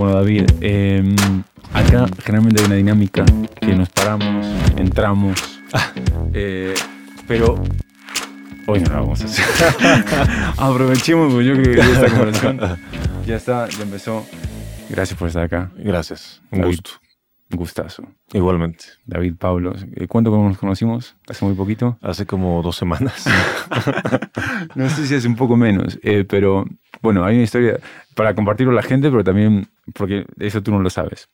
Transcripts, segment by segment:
Bueno, David, em, acá generalmente hay una dinámica que nos paramos, entramos, eh, pero hoy no la vamos a hacer. Aprovechemos, porque yo creo que esta conversación ya está, ya empezó. Gracias por estar acá. Gracias. Un David, gusto. Gustazo. Igualmente. David Pablo, eh, ¿cuánto nos conocimos? Hace muy poquito. Hace como dos semanas. No sé si hace un poco menos, eh, pero bueno, hay una historia para compartirlo a la gente, pero también porque eso tú no lo sabes.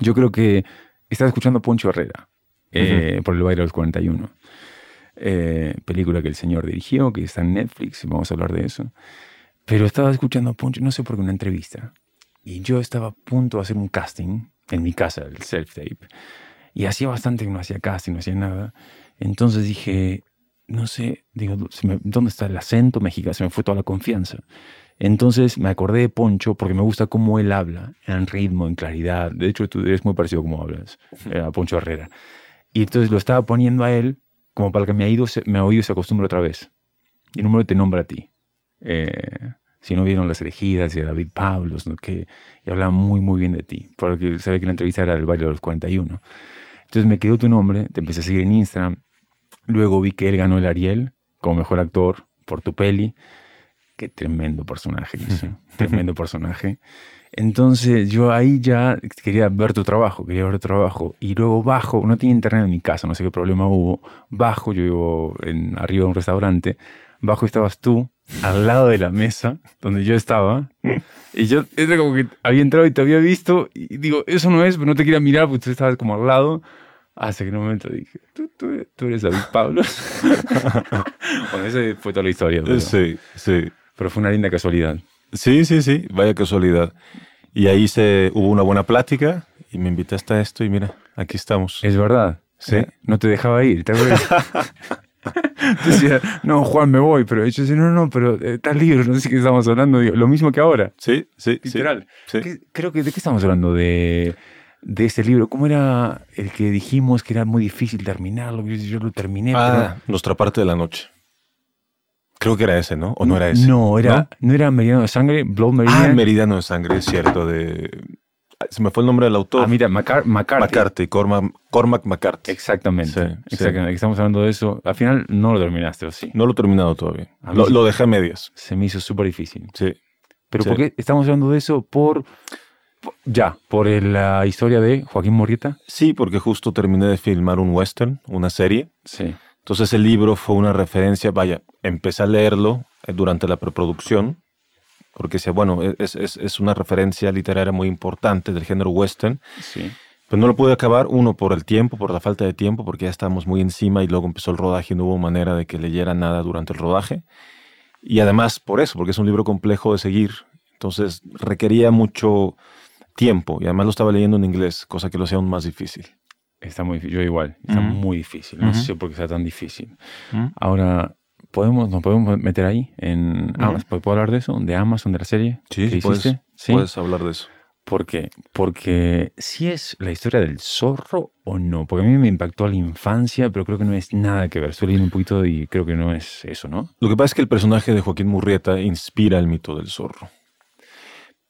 Yo creo que estaba escuchando Poncho Herrera eh, por el baile de los 41. Eh, película que el señor dirigió, que está en Netflix, y vamos a hablar de eso. Pero estaba escuchando a Poncho, no sé por qué, una entrevista. Y yo estaba a punto de hacer un casting en mi casa, el self-tape. Y hacía bastante que no hacía casting, no hacía nada. Entonces dije, no sé, digo, ¿dónde está el acento mexicano? Se me fue toda la confianza. Entonces me acordé de Poncho porque me gusta cómo él habla, en ritmo, en claridad. De hecho, tú eres muy parecido a cómo hablas, eh, a Poncho Herrera. Y entonces lo estaba poniendo a él como para que mi oído se, oído se acostumbre otra vez. Y el número te nombra a ti. Eh, si no vieron las elegidas de David Pablos, ¿no? que y hablaba muy, muy bien de ti. Porque sabe que la entrevista era del baile de los 41. Entonces me quedó tu nombre, te empecé a seguir en Instagram. Luego vi que él ganó el Ariel como mejor actor por tu peli. Qué tremendo personaje, hizo, tremendo personaje. Entonces yo ahí ya quería ver tu trabajo, quería ver tu trabajo. Y luego bajo, no tenía internet en mi casa, no sé qué problema hubo. Bajo, yo vivo en, arriba de un restaurante. Bajo estabas tú, al lado de la mesa donde yo estaba. Y yo, era como que había entrado y te había visto. Y digo, eso no es, pero no te quería mirar porque tú estabas como al lado. Hasta que en un momento dije, tú, tú- tú eres David Pablo. bueno, esa fue toda la historia. Pero, sí, sí. pero fue una linda casualidad. Sí, sí, sí. Vaya casualidad. Y ahí se, hubo una buena plática y me invitaste a esto y mira, aquí estamos. Es verdad. Sí. ¿eh? No te dejaba ir. ¿te acuerdas? Tú decías, no, Juan, me voy. Pero yo decía, no, no, pero eh, estás libre, no sé qué estamos hablando. Digo, lo mismo que ahora. Sí, sí. Literal. Sí. ¿Qué- creo que, ¿de qué estamos hablando? De, de este libro. ¿Cómo era el que dijimos que era muy difícil terminarlo? Yo, yo lo terminé, Ah, nuestra parte de la noche. Creo que era ese, ¿no? ¿O no era ese? No, era, no, era Meridiano de Sangre, Blood Ah, Meridian. Meridiano de Sangre, es cierto. De... Se me fue el nombre del autor. Ah, mira, Macar- McCarthy. McCarthy, Cormac, Cormac McCarthy. Exactamente. Sí, sí. Exactamente. Estamos hablando de eso. Al final no lo terminaste, ¿o sí? No lo he terminado todavía. Lo, dejé a medias. Se me hizo súper difícil. Sí. Pero Sí. ¿por qué estamos hablando de eso? Por, ya, por la historia de Joaquín Morrieta. Sí, porque justo terminé de filmar un western, una serie. Sí. Entonces el libro fue una referencia, vaya, empecé a leerlo eh, durante la preproducción, porque bueno, es, es- es una referencia literaria muy importante del género western, Sí. pero no lo pude acabar, uno, por el tiempo, por la falta de tiempo, porque ya estábamos muy encima y luego empezó el rodaje y no hubo manera de que leyera nada durante el rodaje. Y además por eso, porque es un libro complejo de seguir, entonces requería mucho tiempo y además lo estaba leyendo en inglés, cosa que lo hacía aún más difícil. Está muy difícil. Yo igual. Está Ujú. muy difícil. No Ujú. sé por qué está tan difícil. Ahora, ¿podemos, ¿nos podemos meter ahí? En, Ujú. Amazon? ¿Puedo hablar de eso? ¿De Amazon, de la serie? Sí, que puedes, hiciste? Sí. puedes hablar de eso. ¿Por qué? Porque si es la historia del zorro o no. Porque a mí me impactó a la infancia, pero creo que no es nada que ver. Estoy leyendo un poquito y creo que no es eso, ¿no? Lo que pasa es que el personaje de Joaquín Murrieta inspira el mito del zorro.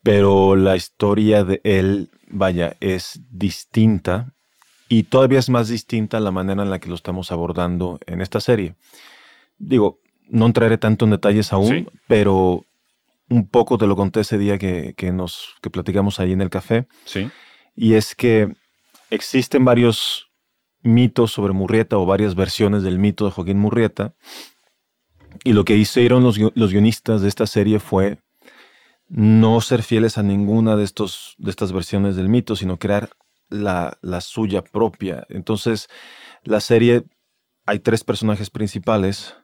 Pero la historia de él, vaya, es distinta y todavía es más distinta la manera en la que lo estamos abordando en esta serie. Digo, no entraré tanto en detalles aún, Sí. pero un poco te lo conté ese día que, que nos que platicamos ahí en el café. Sí. Y es que existen varios mitos sobre Murrieta o varias versiones del mito de Joaquín Murrieta. Y lo que hicieron los, los guionistas de esta serie fue no ser fieles a ninguna de, estos, de estas versiones del mito, sino crear la, la suya propia. Entonces, la serie, hay tres personajes principales.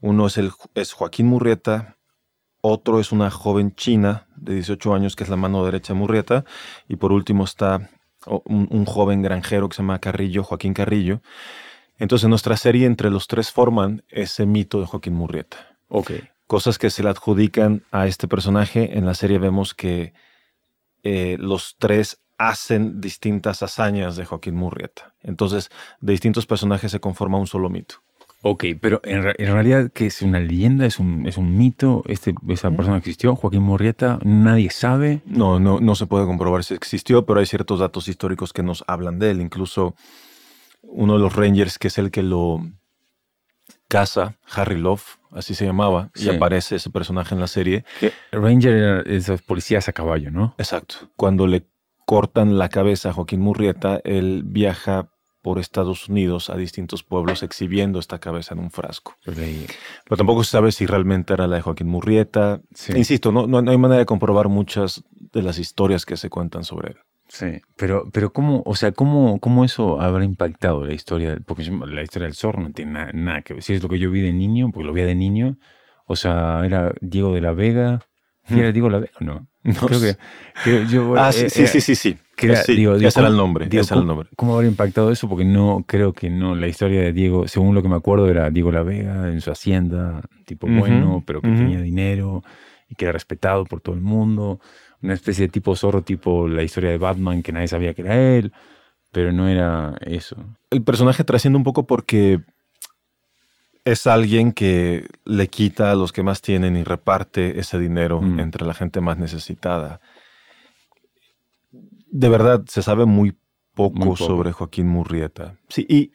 Uno es, el, es Joaquín Murrieta, otro es una joven china de 18 años, que es la mano derecha de Murrieta, y por último está un, un joven granjero que se llama Carrillo, Joaquín Carrillo. Entonces, en nuestra serie, entre los tres forman ese mito de Joaquín Murrieta Ok. cosas que se le adjudican a este personaje. En la serie vemos que eh, los tres hacen distintas hazañas de Joaquín Murrieta. Entonces, de distintos personajes se conforma un solo mito. Ok, pero en, re- en realidad, ¿qué es una leyenda? ¿Es un, es un mito? Este, ¿Esa persona existió? ¿Joaquín Murrieta? ¿Nadie sabe? No, no, no se puede comprobar si existió, pero hay ciertos datos históricos que nos hablan de él. Incluso uno de los Rangers, que es el que lo caza, Harry Love, así se llamaba, Sí. y aparece ese personaje en la serie. Ranger era esos policías a caballo, ¿no? Exacto. Cuando le cortan la cabeza a Joaquín Murrieta, él viaja por Estados Unidos a distintos pueblos exhibiendo esta cabeza en un frasco. Pero tampoco se sabe si realmente era la de Joaquín Murrieta. Sí. Insisto, no, no, no hay manera de comprobar muchas de las historias que se cuentan sobre él. Sí, pero, pero ¿cómo, o sea, cómo, cómo eso habrá impactado la historia? Porque yo- la historia del zorro no tiene nada, nada que ver. Si es lo que yo vi de niño, porque lo vi de niño, o sea, era Diego de la Vega. ¿Sí ¿Era Diego de la Vega o no? No Creo que, yo, ah, eh, sí, sí, eh, sí, sí, sí. que era- Sí, digo, digo, ese era el ¿cómo- nombre. digo, ese era el ¿cómo- nombre. ¿Cómo habrá impactado eso? Porque no, creo que no. La historia de Diego, según lo que me acuerdo, era Diego La Vega en su hacienda, tipo bueno, pero que tenía dinero y que era respetado por todo el mundo. Una especie de tipo zorro, tipo la historia de Batman, que nadie sabía que era él, pero no era eso. El personaje trasciende un poco porque es alguien que le quita a los que más tienen y reparte ese dinero Mm. entre la gente más necesitada. De verdad, se sabe muy poco, Muy poco. sobre Joaquín Murrieta. Sí, y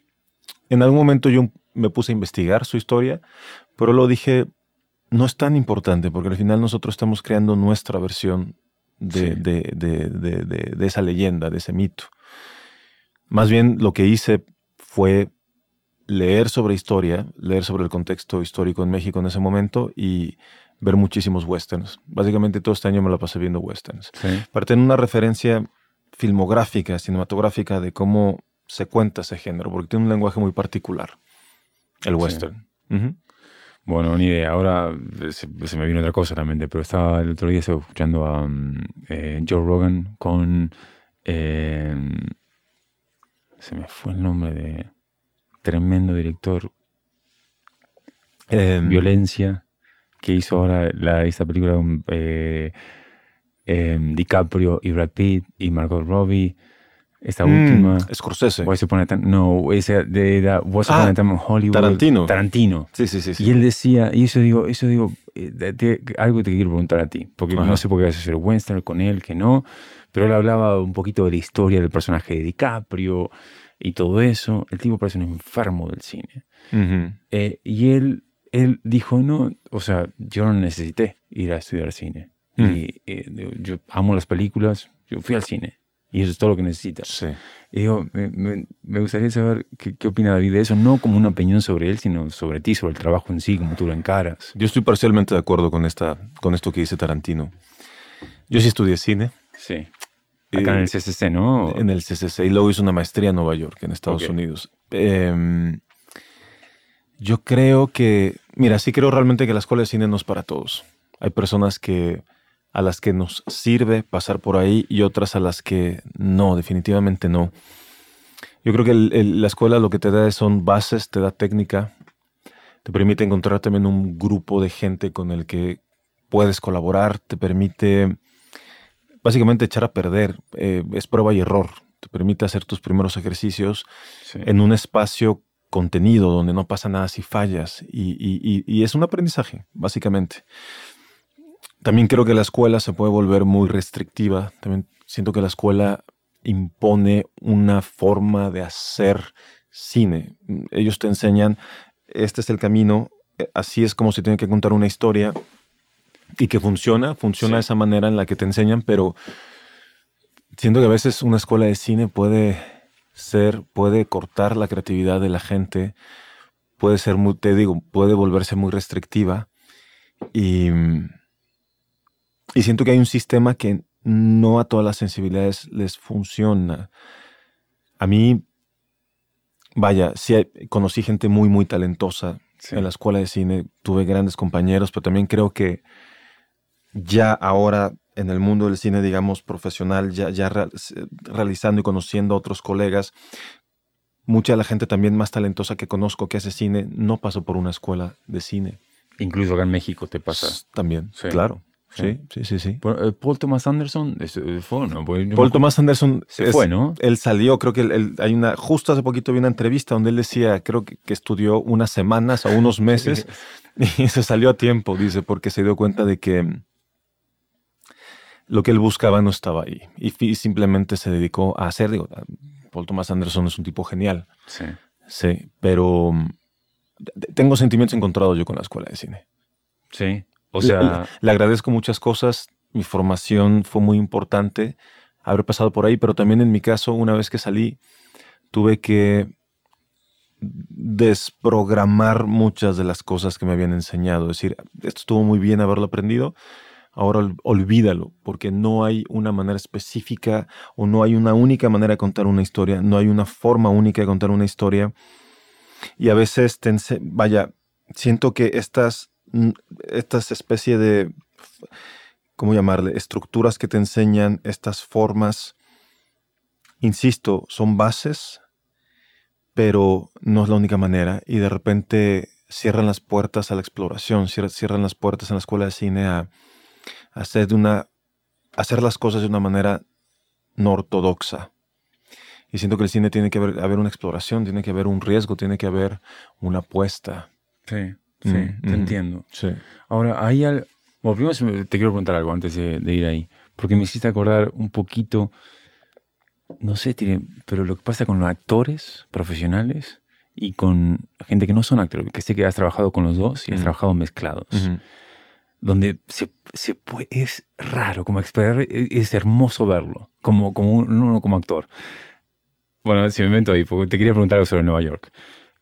en algún momento yo me puse a investigar su historia, pero lo dije, no es tan importante porque al final nosotros estamos creando nuestra versión de, Sí. de- de- de- de- de esa leyenda, de ese mito. Más bien lo que hice fue leer sobre historia, leer sobre el contexto histórico en México en ese momento y ver muchísimos westerns. Básicamente todo este año me lo pasé viendo westerns. Sí. Para tener una referencia filmográfica, cinematográfica de cómo se cuenta ese género, porque tiene un lenguaje muy particular, el Sí. western. Bueno, ni idea. Ahora se, se me vino otra cosa a la mente, pero estaba el otro día escuchando a um, eh, Joe Rogan con. eh, se me fue el nombre de. Tremendo director. Em, Violencia. Que hizo ahora la, esta película con eh, em, DiCaprio y Brad Pitt y Margot Robbie. Esta mm, última. Scorsese. Once Upon a Time- no, esa de, de Once Upon Ah, a Time in Hollywood. Tarantino. Tarantino. Sí, sí, sí. sí. Y él decía, y eso digo, eso digo, eh, de- de- algo te quiero preguntar a ti, porque Ajá. no sé por qué vas a hacer western con él, que no, pero él hablaba un poquito de la historia del personaje de DiCaprio y todo eso. El tipo parece un enfermo del cine. Ujú. Eh, y él, él dijo, no, o sea, yo no necesité ir a estudiar cine. Mm. Y eh, yo amo las películas, yo fui al cine. Y eso es todo lo que necesitas. Sí. Y digo, me, me- me gustaría saber qué, qué opina David de eso, no como una opinión sobre él, sino sobre ti, sobre el trabajo en sí, como tú lo encaras. Yo estoy parcialmente de acuerdo con, esta, con esto que dice Tarantino. Yo sí estudié cine Sí. Acá en Eh, el CCC, ¿no? en el CCC y luego hice una maestría en Nueva York, en Estados. Unidos. Em, yo creo que, mira, sí creo realmente que la escuela de cine no es para todos. Hay personas que a las que nos sirve pasar por ahí y otras a las que no, definitivamente no. Yo creo que el- el- la escuela lo que te da son bases, te da técnica, te permite encontrar también un grupo de gente con el que puedes colaborar, te permite básicamente echar a perder, eh, es prueba y error, te permite hacer tus primeros ejercicios Sí. en un espacio contenido donde no pasa nada si fallas y, y- y- y es un aprendizaje, básicamente. También creo que la escuela se puede volver muy restrictiva, también siento que la escuela impone una forma de hacer cine. Ellos te enseñan, este es el camino, eh, así es como se tiene que contar una historia y que funciona, funciona de Sí. esa manera en la que te enseñan, pero siento que a veces una escuela de cine puede ser, puede cortar la creatividad de la gente, puede ser muy, te digo, puede volverse muy restrictiva y, y siento que hay un sistema que no a todas las sensibilidades les funciona. A mí, vaya, sí conocí gente muy, muy talentosa Sí. en la escuela de cine, tuve grandes compañeros, pero también creo que ya ahora en el mundo del cine, digamos, profesional, ya, ya realizando y conociendo a otros colegas, mucha de la gente también más talentosa que conozco que hace cine no pasó por una escuela de cine. Incluso acá en México te pasa. También, Sí. claro. Sí, sí, sí, sí. Eh, Paul Thomas Anderson eh, fue, ¿no? Yo Paul Thomas Anderson se fue, ¿no? Él salió, creo que él- él- hay una, justo hace poquito vi una entrevista donde él decía, creo que, que estudió unas semanas o unos meses y se salió a tiempo, dice, porque se dio cuenta de que lo que él buscaba no estaba ahí y simplemente se dedicó a hacer, digo, Paul Thomas Anderson es un tipo genial, Sí. sí, pero mm, tengo sentimientos encontrados yo con la escuela de cine. Sí. O sea, le, le agradezco muchas cosas. Mi formación fue muy importante haber pasado por ahí, pero también en mi caso, una vez que salí, tuve que desprogramar muchas de las cosas que me habían enseñado. Es decir, esto estuvo muy bien haberlo aprendido, ahora ol- olvídalo, porque no hay una manera específica o no hay una única manera de contar una historia, no hay una forma única de contar una historia. Y a veces, te vaya, siento que estas, mm, estas especie de, ¿cómo llamarle? Estructuras que te enseñan, estas formas, insisto, son bases, pero no es la única manera. Y de repente cierran las puertas a la exploración, cier- cierran las puertas en la escuela de cine a hacer, de una, hacer las cosas de una manera no ortodoxa. Y siento que el cine tiene que haber, haber una exploración, tiene que haber un riesgo, tiene que haber una apuesta. sí, sí, Mm, te mm. entiendo. Sí. Ahora, hay algo. Bueno, primero te quiero preguntar algo antes de, de ir ahí. Porque me hiciste acordar un poquito. No sé, pero lo que pasa con los actores profesionales y con gente que no son actores, que sé que has trabajado con los dos y has Ujú. trabajado mezclados. Donde se, se puede, es raro, como explorar, es, es hermoso verlo, como, como un- uno como actor. Bueno, si me invento ahí, porque te quería preguntar algo sobre Nueva York.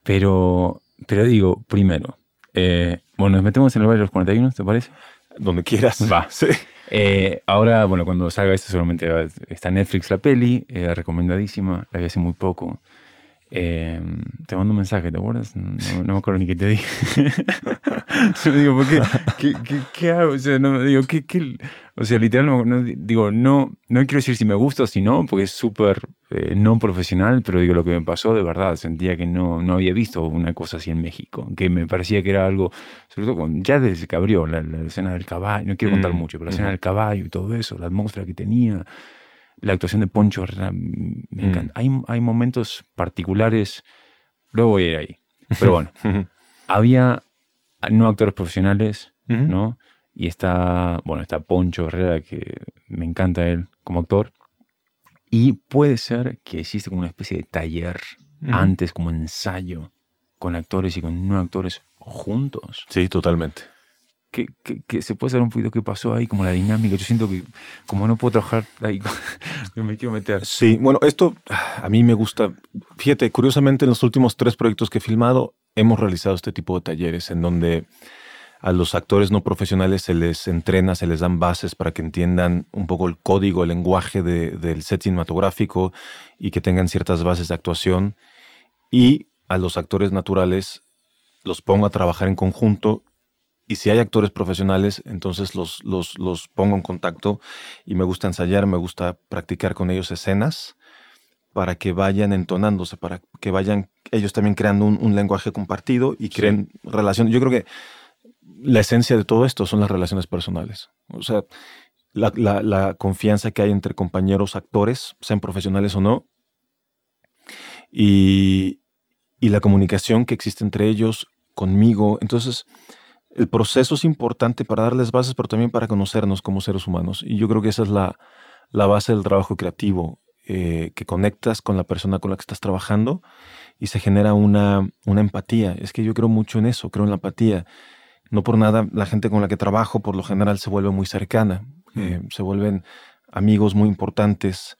Pero, pero digo, primero, eh, bueno, nos metemos en el Valle de los 41, ¿te parece? Donde quieras. Va. Sí. Eh, ahora, bueno, cuando salga esto seguramente está Netflix la peli, eh, recomendadísima, la vi hace muy poco. Eh, te mando un mensaje, ¿te acuerdas? No, no- no me acuerdo ni qué te dije. Yo digo, ¿por qué? ¿Qué, qué, qué hago? O sea, no, digo, ¿qué, qué? O sea, literal, no, digo, no, no quiero decir si me gusta o si no, porque es súper eh, no profesional, pero digo, lo que me pasó de verdad, sentía que no, no había visto una cosa así en México, que me parecía que era algo, sobre todo con- ya desde que abrió la, la escena del caballo, no quiero contar Mm, mucho, pero la escena ujú. del caballo y todo eso, la atmósfera que tenía, la actuación de Poncho Herrera, me Mm. encanta. Hay, hay momentos particulares, luego voy a ir ahí, pero bueno, había no actores profesionales, Ujú. ¿no? Y está, bueno, está Poncho Herrera, que me encanta él como actor. Y puede ser que existe como una especie de taller antes, como ensayo, con actores y con no actores juntos. Sí, totalmente. Que, que- que se puede saber un poquito qué pasó ahí, como la dinámica. Yo siento que como no puedo trabajar ahí, me quiero meter. Sí, bueno, esto ah, a mí me gusta. Fíjate, curiosamente en los últimos tres proyectos que he filmado hemos realizado este tipo de talleres en donde a los actores no profesionales se les entrena, se les dan bases para que entiendan un poco el código, el lenguaje de- del set cinematográfico y que tengan ciertas bases de actuación. Y a los actores naturales los pongo a trabajar en conjunto. Y si hay actores profesionales, entonces los, los, los pongo en contacto y me gusta ensayar, me gusta practicar con ellos escenas para que vayan entonándose, para que vayan ellos también creando un, un lenguaje compartido y creen relaciones. Yo creo que la esencia de todo esto son las relaciones personales. O sea, la, la- la confianza que hay entre compañeros actores, sean profesionales o no, y, y la comunicación que existe entre ellos, conmigo. Entonces, el proceso es importante para darles bases, pero también para conocernos como seres humanos. Y yo creo que esa es la, la base del trabajo creativo, eh, que conectas con la persona con la que estás trabajando y se genera una, una empatía. Es que yo creo mucho en eso, creo en la empatía. No por nada, la gente con la que trabajo por lo general se vuelve muy cercana, eh, se vuelven amigos muy importantes.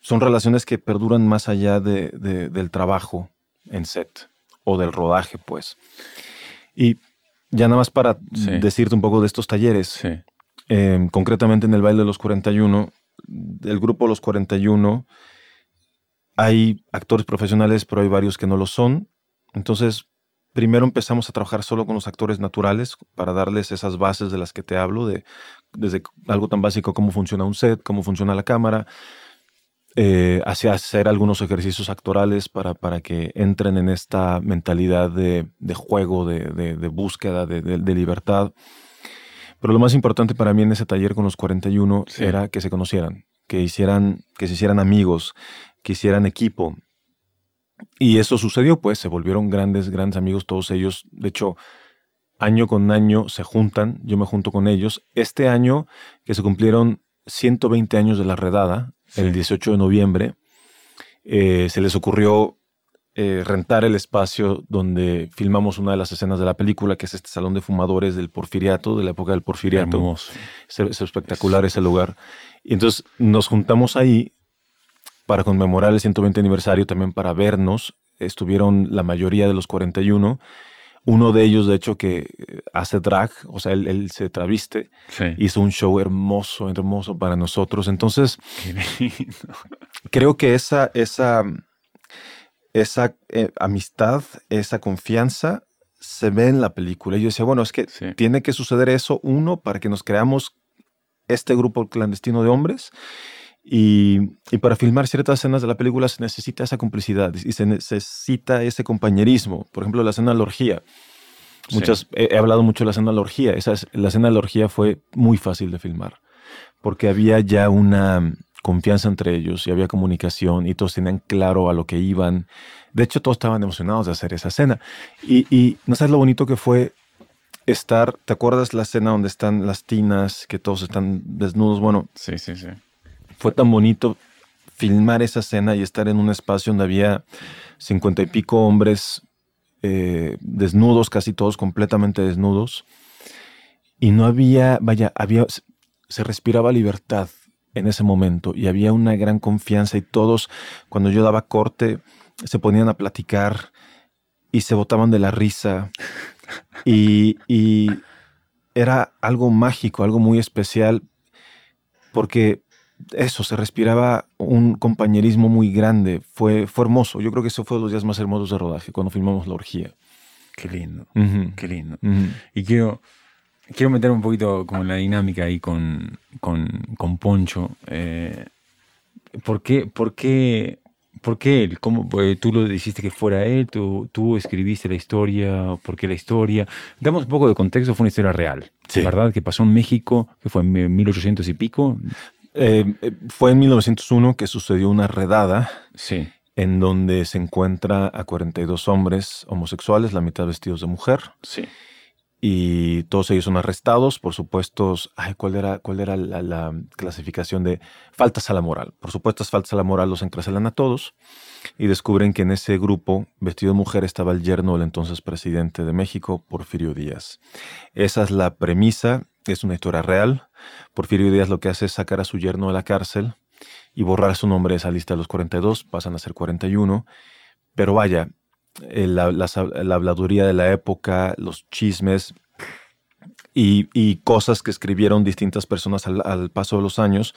Son relaciones que perduran más allá de- de- del trabajo en set o del rodaje, pues. Y ya nada más para Sí. decirte un poco de estos talleres, Sí. eh, concretamente en el baile de los 41, del grupo Los 41, hay actores profesionales, pero hay varios que no lo son. Entonces, primero empezamos a trabajar solo con los actores naturales para darles esas bases de las que te hablo, de, desde algo tan básico como funciona un set, cómo funciona la cámara, eh, hacia hacer algunos ejercicios actorales para, para que entren en esta mentalidad de, de juego, de, de- de búsqueda, de, libertad. Pero lo más importante para mí en ese taller con los 41 era que se conocieran, que hicieran, que se hicieran amigos, que hicieran equipo. Y eso sucedió, pues se volvieron grandes, grandes amigos todos ellos. De hecho, año con año se juntan, yo me junto con ellos. Este año que se cumplieron 120 años de la redada, el 18 de noviembre, eh, se les ocurrió eh, rentar el espacio donde filmamos una de las escenas de la película, que es este salón de fumadores del Porfiriato, de la época del Porfiriato. Es, es, espectacular ese lugar. Y entonces nos juntamos ahí para conmemorar el 120 aniversario, también para vernos. Estuvieron la mayoría de los 41. Uno de ellos, de hecho, que eh, hace drag, o sea, él, se traviste, hizo un show hermoso, hermoso para nosotros. Entonces, creo que esa, esa, esa eh, amistad, esa confianza se ve en la película. Y yo decía, bueno, es que tiene que suceder eso, uno, para que nos creamos este grupo clandestino de hombres. Y, para filmar ciertas escenas de la película se necesita esa complicidad y se necesita ese compañerismo. Por ejemplo, la escena de la orgía. Muchas, he, hablado mucho de la escena de la orgía. Esa la escena de la orgía fue muy fácil de filmar porque había ya una, confianza entre ellos y había comunicación y todos tenían claro a lo que iban. De hecho, todos estaban emocionados de hacer esa escena. Y, no sabes lo bonito que fue estar, ¿te acuerdas la escena donde están las tinas, que todos están desnudos? Bueno, sí, sí, sí. Fue tan bonito filmar esa escena y estar en un espacio donde había cincuenta y pico hombres eh, desnudos, casi todos completamente desnudos. Y no había, vaya, había, se respiraba libertad en ese momento y había una gran confianza y todos, cuando yo daba corte, se ponían a platicar y se botaban de la risa y, era algo mágico, algo muy especial, porque eso, se respiraba un compañerismo muy grande, fue, fue hermoso, yo creo que eso fue de los días más hermosos de rodaje, cuando filmamos la orgía. Qué lindo, qué lindo. Y quiero quiero meter un poquito como la dinámica ahí con, con, Poncho. Eh, ¿Por qué, por qué, por qué él? ¿Cómo, pues, ¿Tú lo dijiste que fuera él? ¿Tú, ¿Tú escribiste la historia? ¿Por qué la historia? Damos un poco de contexto, fue una historia real, ¿verdad? Que pasó en México, que fue en 1800 y pico. Eh, eh, fue en 1901 que sucedió una redada. Sí. En donde se encuentra a 42 hombres homosexuales, la mitad vestidos de mujer. Sí y todos ellos son arrestados por supuestos, ay, ¿cuál era, cuál era la, clasificación de faltas a la moral? Por supuestas faltas a la moral los encarcelan a todos y descubren que en ese grupo, vestido de mujer, estaba el yerno del entonces presidente de México, Porfirio Díaz. Esa es la premisa, es una historia real. Porfirio Díaz lo que hace es sacar a su yerno de la cárcel y borrar su nombre de esa lista de los 42, pasan a ser 41. Pero vaya, eh, la, habladuría de la época, los chismes y, cosas que escribieron distintas personas al, paso de los años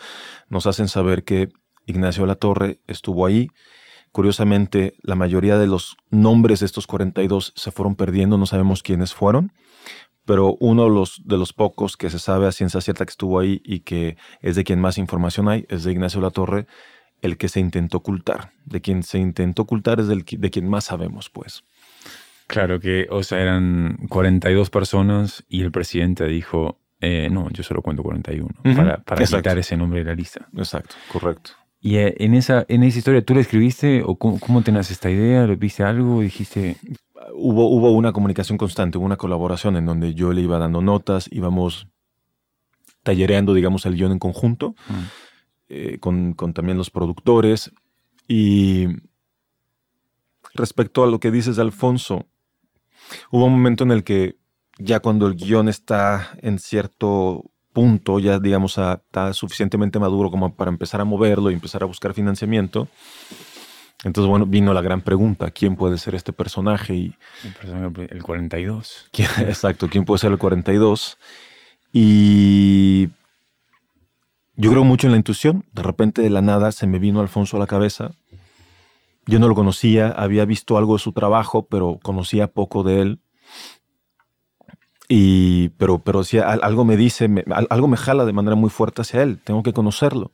nos hacen saber que Ignacio La Torre estuvo ahí. Curiosamente, la mayoría de los nombres de estos 42 se fueron perdiendo, no sabemos quiénes fueron, pero uno de los, de los pocos que se sabe a ciencia cierta que estuvo ahí y que es de quien más información hay, es de Ignacio La Torre, el que se intentó ocultar. De quien se intentó ocultar es del, de quien más sabemos, pues. Claro que, o sea, eran 42 personas y el presidente dijo, eh, no, yo solo cuento 41, para, para quitar ese nombre de la lista. Exacto, correcto. ¿Y eh, en esa, en esa historia tú la escribiste o cómo, cómo tenías esta idea? ¿Lo viste algo? ¿Dijiste...? Hubo, hubo una comunicación constante, hubo una colaboración en donde yo le iba dando notas, íbamos tallereando, digamos, el guion en conjunto. Mm. Eh, con, también los productores. Y respecto a lo que dices, Alfonso, hubo un momento en el que ya cuando el guion está en cierto punto, ya digamos está suficientemente maduro como para empezar a moverlo y empezar a buscar financiamiento. Entonces, bueno, vino la gran pregunta, ¿quién puede ser este personaje? Y, el 42. exacto, ¿quién puede ser el 42? Y yo creo mucho en la intuición. De repente, de la nada, se me vino Alfonso a la cabeza. Yo no lo conocía, había visto algo de su trabajo, pero conocía poco de él. Y, pero, pero si algo me dice, algo me jala de manera muy fuerte hacia él. Tengo que conocerlo.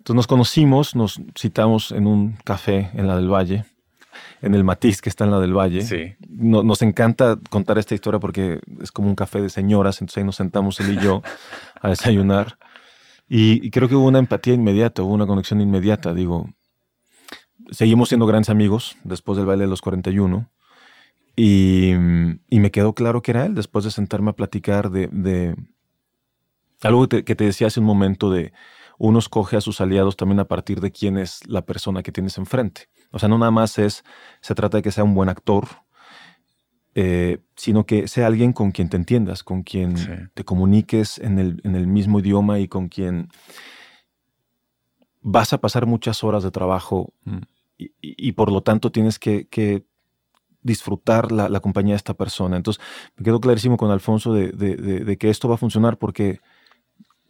Entonces nos conocimos, nos citamos en un café en la del Valle. en el Matiz que está en la del Valle. Sí. nos encanta contar esta historia porque es como un café de señoras, entonces ahí nos sentamos él y yo a desayunar. Y, creo que hubo una empatía inmediata, hubo una conexión inmediata, digo. Seguimos siendo grandes amigos después del baile de los 41. Y, y me quedó claro que era él después de sentarme a platicar de, de algo que te, decía hace un momento de uno escoge a sus aliados también a partir de quién es la persona que tienes enfrente. O sea, no nada más es, se trata de que sea un buen actor, eh, sino que sea alguien con quien te entiendas, con quien te comuniques en el, en el, mismo idioma y con quien vas a pasar muchas horas de trabajo mm. y, por lo tanto tienes que, disfrutar la, compañía de esta persona. Entonces, me quedó clarísimo con Alfonso de que esto va a funcionar porque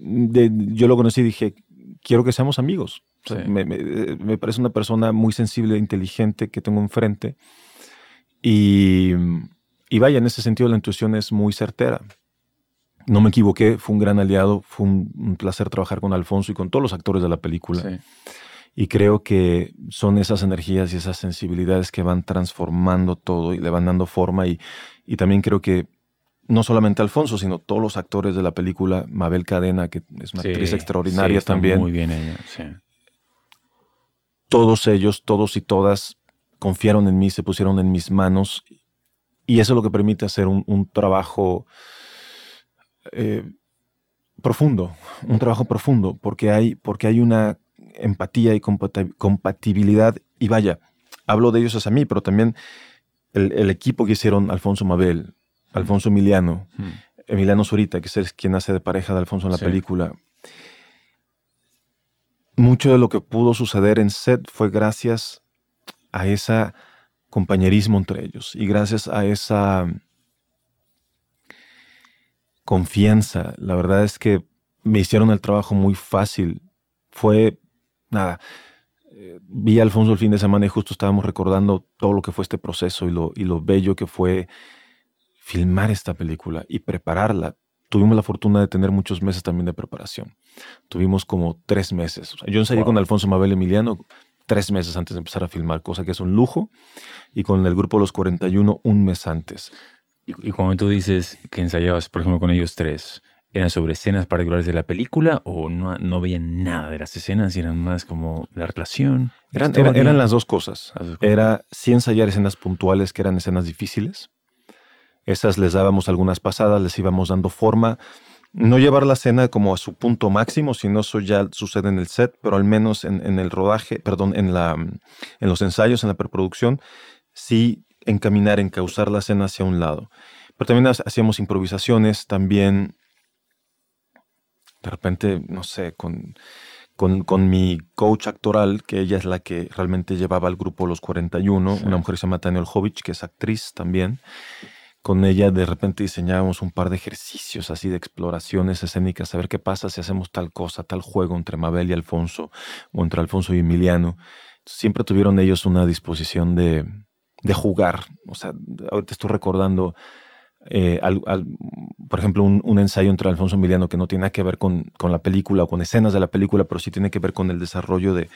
yo lo conocí y dije, quiero que seamos amigos. me, parece una persona muy sensible, inteligente que tengo enfrente. Y, y vaya, en ese sentido la intuición es muy certera. No me equivoqué, fue un gran aliado, fue un, placer trabajar con Alfonso y con todos los actores de la película. Y creo que son esas energías y esas sensibilidades que van transformando todo y le van dando forma. Y, y también creo que no solamente Alfonso, sino todos los actores de la película, Mabel Cadena, que es una actriz extraordinaria también. Muy bien ella, sí. Todos ellos, todos y todas, confiaron en mí, se pusieron en mis manos, y eso es lo que permite hacer un, trabajo eh, profundo, un trabajo profundo, porque hay, porque hay una empatía y compatibilidad, y vaya, hablo de ellos hacia mí, pero también el, el equipo que hicieron Alfonso Mabel, Alfonso Emiliano, hmm. Emiliano Zurita, que es quien hace de pareja de Alfonso en la película. Mucho de lo que pudo suceder en set fue gracias a ese compañerismo entre ellos y gracias a esa confianza. La verdad es que me hicieron el trabajo muy fácil. Fue, nada, eh, vi a Alfonso el fin de semana y justo estábamos recordando todo lo que fue este proceso y lo, y lo bello que fue filmar esta película y prepararla. Tuvimos la fortuna de tener muchos meses también de preparación. Tuvimos como tres meses. yo ensayé con Alfonso Mabel Emiliano tres meses antes de empezar a filmar, cosa que es un lujo, y con el grupo Los 41 un mes antes. Y, cuando tú dices que ensayabas, por ejemplo, con ellos tres, ¿eran sobre escenas particulares de la película o no, no veían nada de las escenas y eran más como la relación? Eran, eran, las dos cosas. Era sí ensayar escenas puntuales que eran escenas difíciles, esas les dábamos algunas pasadas, les íbamos dando forma. No llevar la escena como a su punto máximo, sino eso ya sucede en el set, pero al menos en, el rodaje, perdón, en, la, en los ensayos, en la preproducción, sí encaminar, encauzar la escena hacia un lado. Pero también hacíamos improvisaciones, también de repente, no sé, con, con, con, mi coach actoral, que ella es la que realmente llevaba al grupo Los 41, una mujer que se llama Tania Olhovich, que es actriz también con ella de repente diseñábamos un par de ejercicios así de exploraciones escénicas, a ver qué pasa si hacemos tal cosa, tal juego entre Mabel y Alfonso o entre Alfonso y Emiliano. Siempre tuvieron ellos una disposición de, de jugar. O sea, ahorita estoy recordando, eh, por ejemplo, un, ensayo entre Alfonso y Emiliano que no tiene nada que ver con, con, la película o con escenas de la película, pero sí tiene que ver con el desarrollo de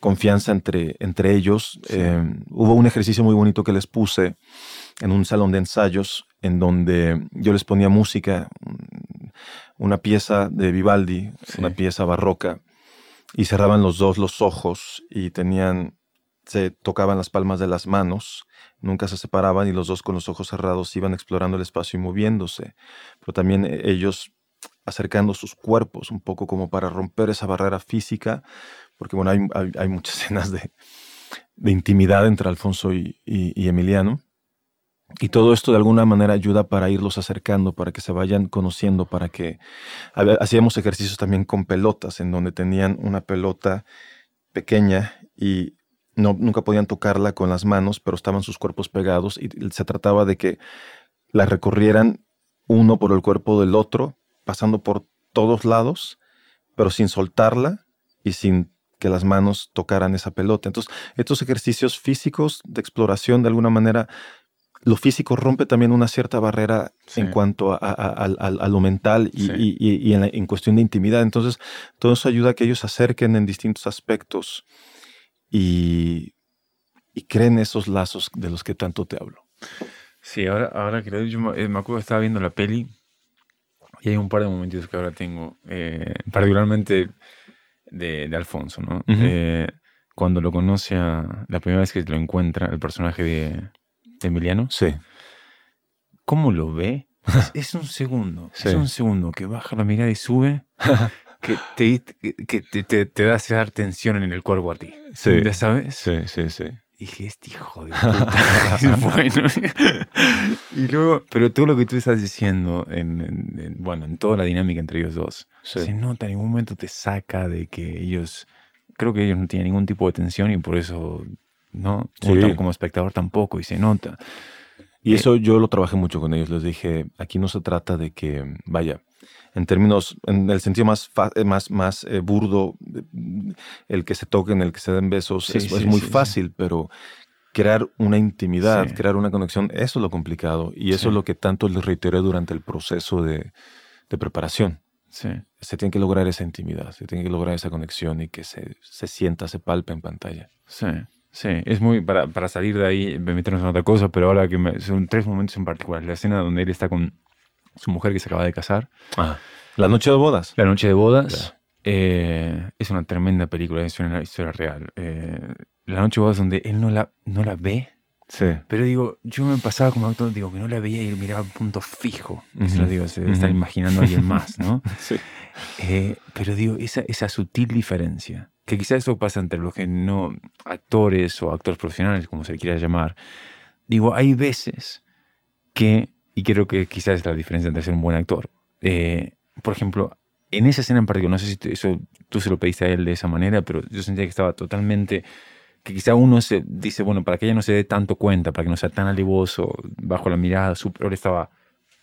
confianza entre, entre ellos. Eh, hubo un ejercicio muy bonito que les puse en un salón de ensayos en donde yo les ponía música, una pieza de Vivaldi, una pieza barroca, y cerraban los dos los ojos y tenían, se tocaban las palmas de las manos, nunca se separaban y los dos con los ojos cerrados iban explorando el espacio y moviéndose, pero también eh, ellos acercando sus cuerpos un poco como para romper esa barrera física, porque bueno, hay, muchas escenas de, intimidad entre Alfonso y Emiliano. Y todo esto de alguna manera ayuda para irlos acercando, para que se vayan conociendo, para que hacíamos ejercicios también con pelotas, en donde tenían una pelota pequeña y no, nunca podían tocarla con las manos, pero estaban sus cuerpos pegados y se trataba de que la recorrieran uno por el cuerpo del otro, pasando por todos lados, pero sin soltarla y sin que las manos tocaran esa pelota. Entonces, estos ejercicios físicos de exploración de alguna manera lo físico rompe también una cierta barrera en cuanto a, lo mental y, en, cuestión de intimidad. Entonces, todo eso ayuda a que ellos se acerquen en distintos aspectos y, creen esos lazos de los que tanto te hablo. Sí, ahora, ahora que lo he dicho, me me acuerdo que estaba viendo la peli y hay un par de momentos que ahora tengo, eh, particularmente de, de Alfonso, ¿no? Ujú. Eh, cuando lo conoce a, la primera vez que lo encuentra, el personaje de, de Emiliano, Sí, ¿cómo lo ve? Es, es un segundo, Sí. es un segundo que baja la mirada y sube, que te, que te, te, te da esa tensión en el cuerpo a ti. Sí. ¿Ya sabes? sí, sí, sí. Dije, este hijo de puta. es bueno. y luego, pero todo lo que tú estás diciendo, en, en- en- bueno, en toda la dinámica entre ellos dos, Sí. se nota, en ningún momento te saca de que ellos, creo que ellos no tienen ningún tipo de tensión y por eso, ¿no? Sí. Como espectador tampoco, y se nota. Y Eh, eso yo lo trabajé mucho con ellos. Les dije, aquí no se trata de que, vaya, en términos, en el sentido más, eh, más, más eh, burdo, el que se toquen, el que se den besos, Sí, es, sí, es muy sí, fácil, pero crear una intimidad, crear una conexión, eso es lo complicado. Y eso es lo que tanto les reiteré durante el proceso de, de preparación. Se tiene que lograr esa intimidad, se tiene que lograr esa conexión y que se, se sienta, se palpe en pantalla. Sí, sí, es muy para, para salir de ahí, meternos en otra cosa, pero ahora que me, son tres momentos en particular. La escena donde él está con su mujer que se acaba de casar, La noche de bodas. La noche de bodas Claro. eh, es una tremenda película, es una historia real. Eh, la noche de bodas donde él no la, no la ve, Sí. pero digo, yo me pasaba como actor, digo, que no la veía y miraba a punto fijo. Se Ujú, lo digo, se ujú. imaginando a alguien más, ¿no? Sí. Eh, pero digo, esa, esa sutil diferencia, que quizás eso pasa entre los que no, actores o actores profesionales, como se le quiera llamar. Digo, hay veces que, y creo que quizás es la diferencia entre ser un buen actor. eh, por ejemplo, en esa escena en particular, no sé si eso tú se lo pediste a él de esa manera, pero yo sentía que estaba totalmente, que quizá uno se dice, bueno, para que ella no se dé tanto cuenta, para que no sea tan alivoso, bajo la mirada, su él estaba...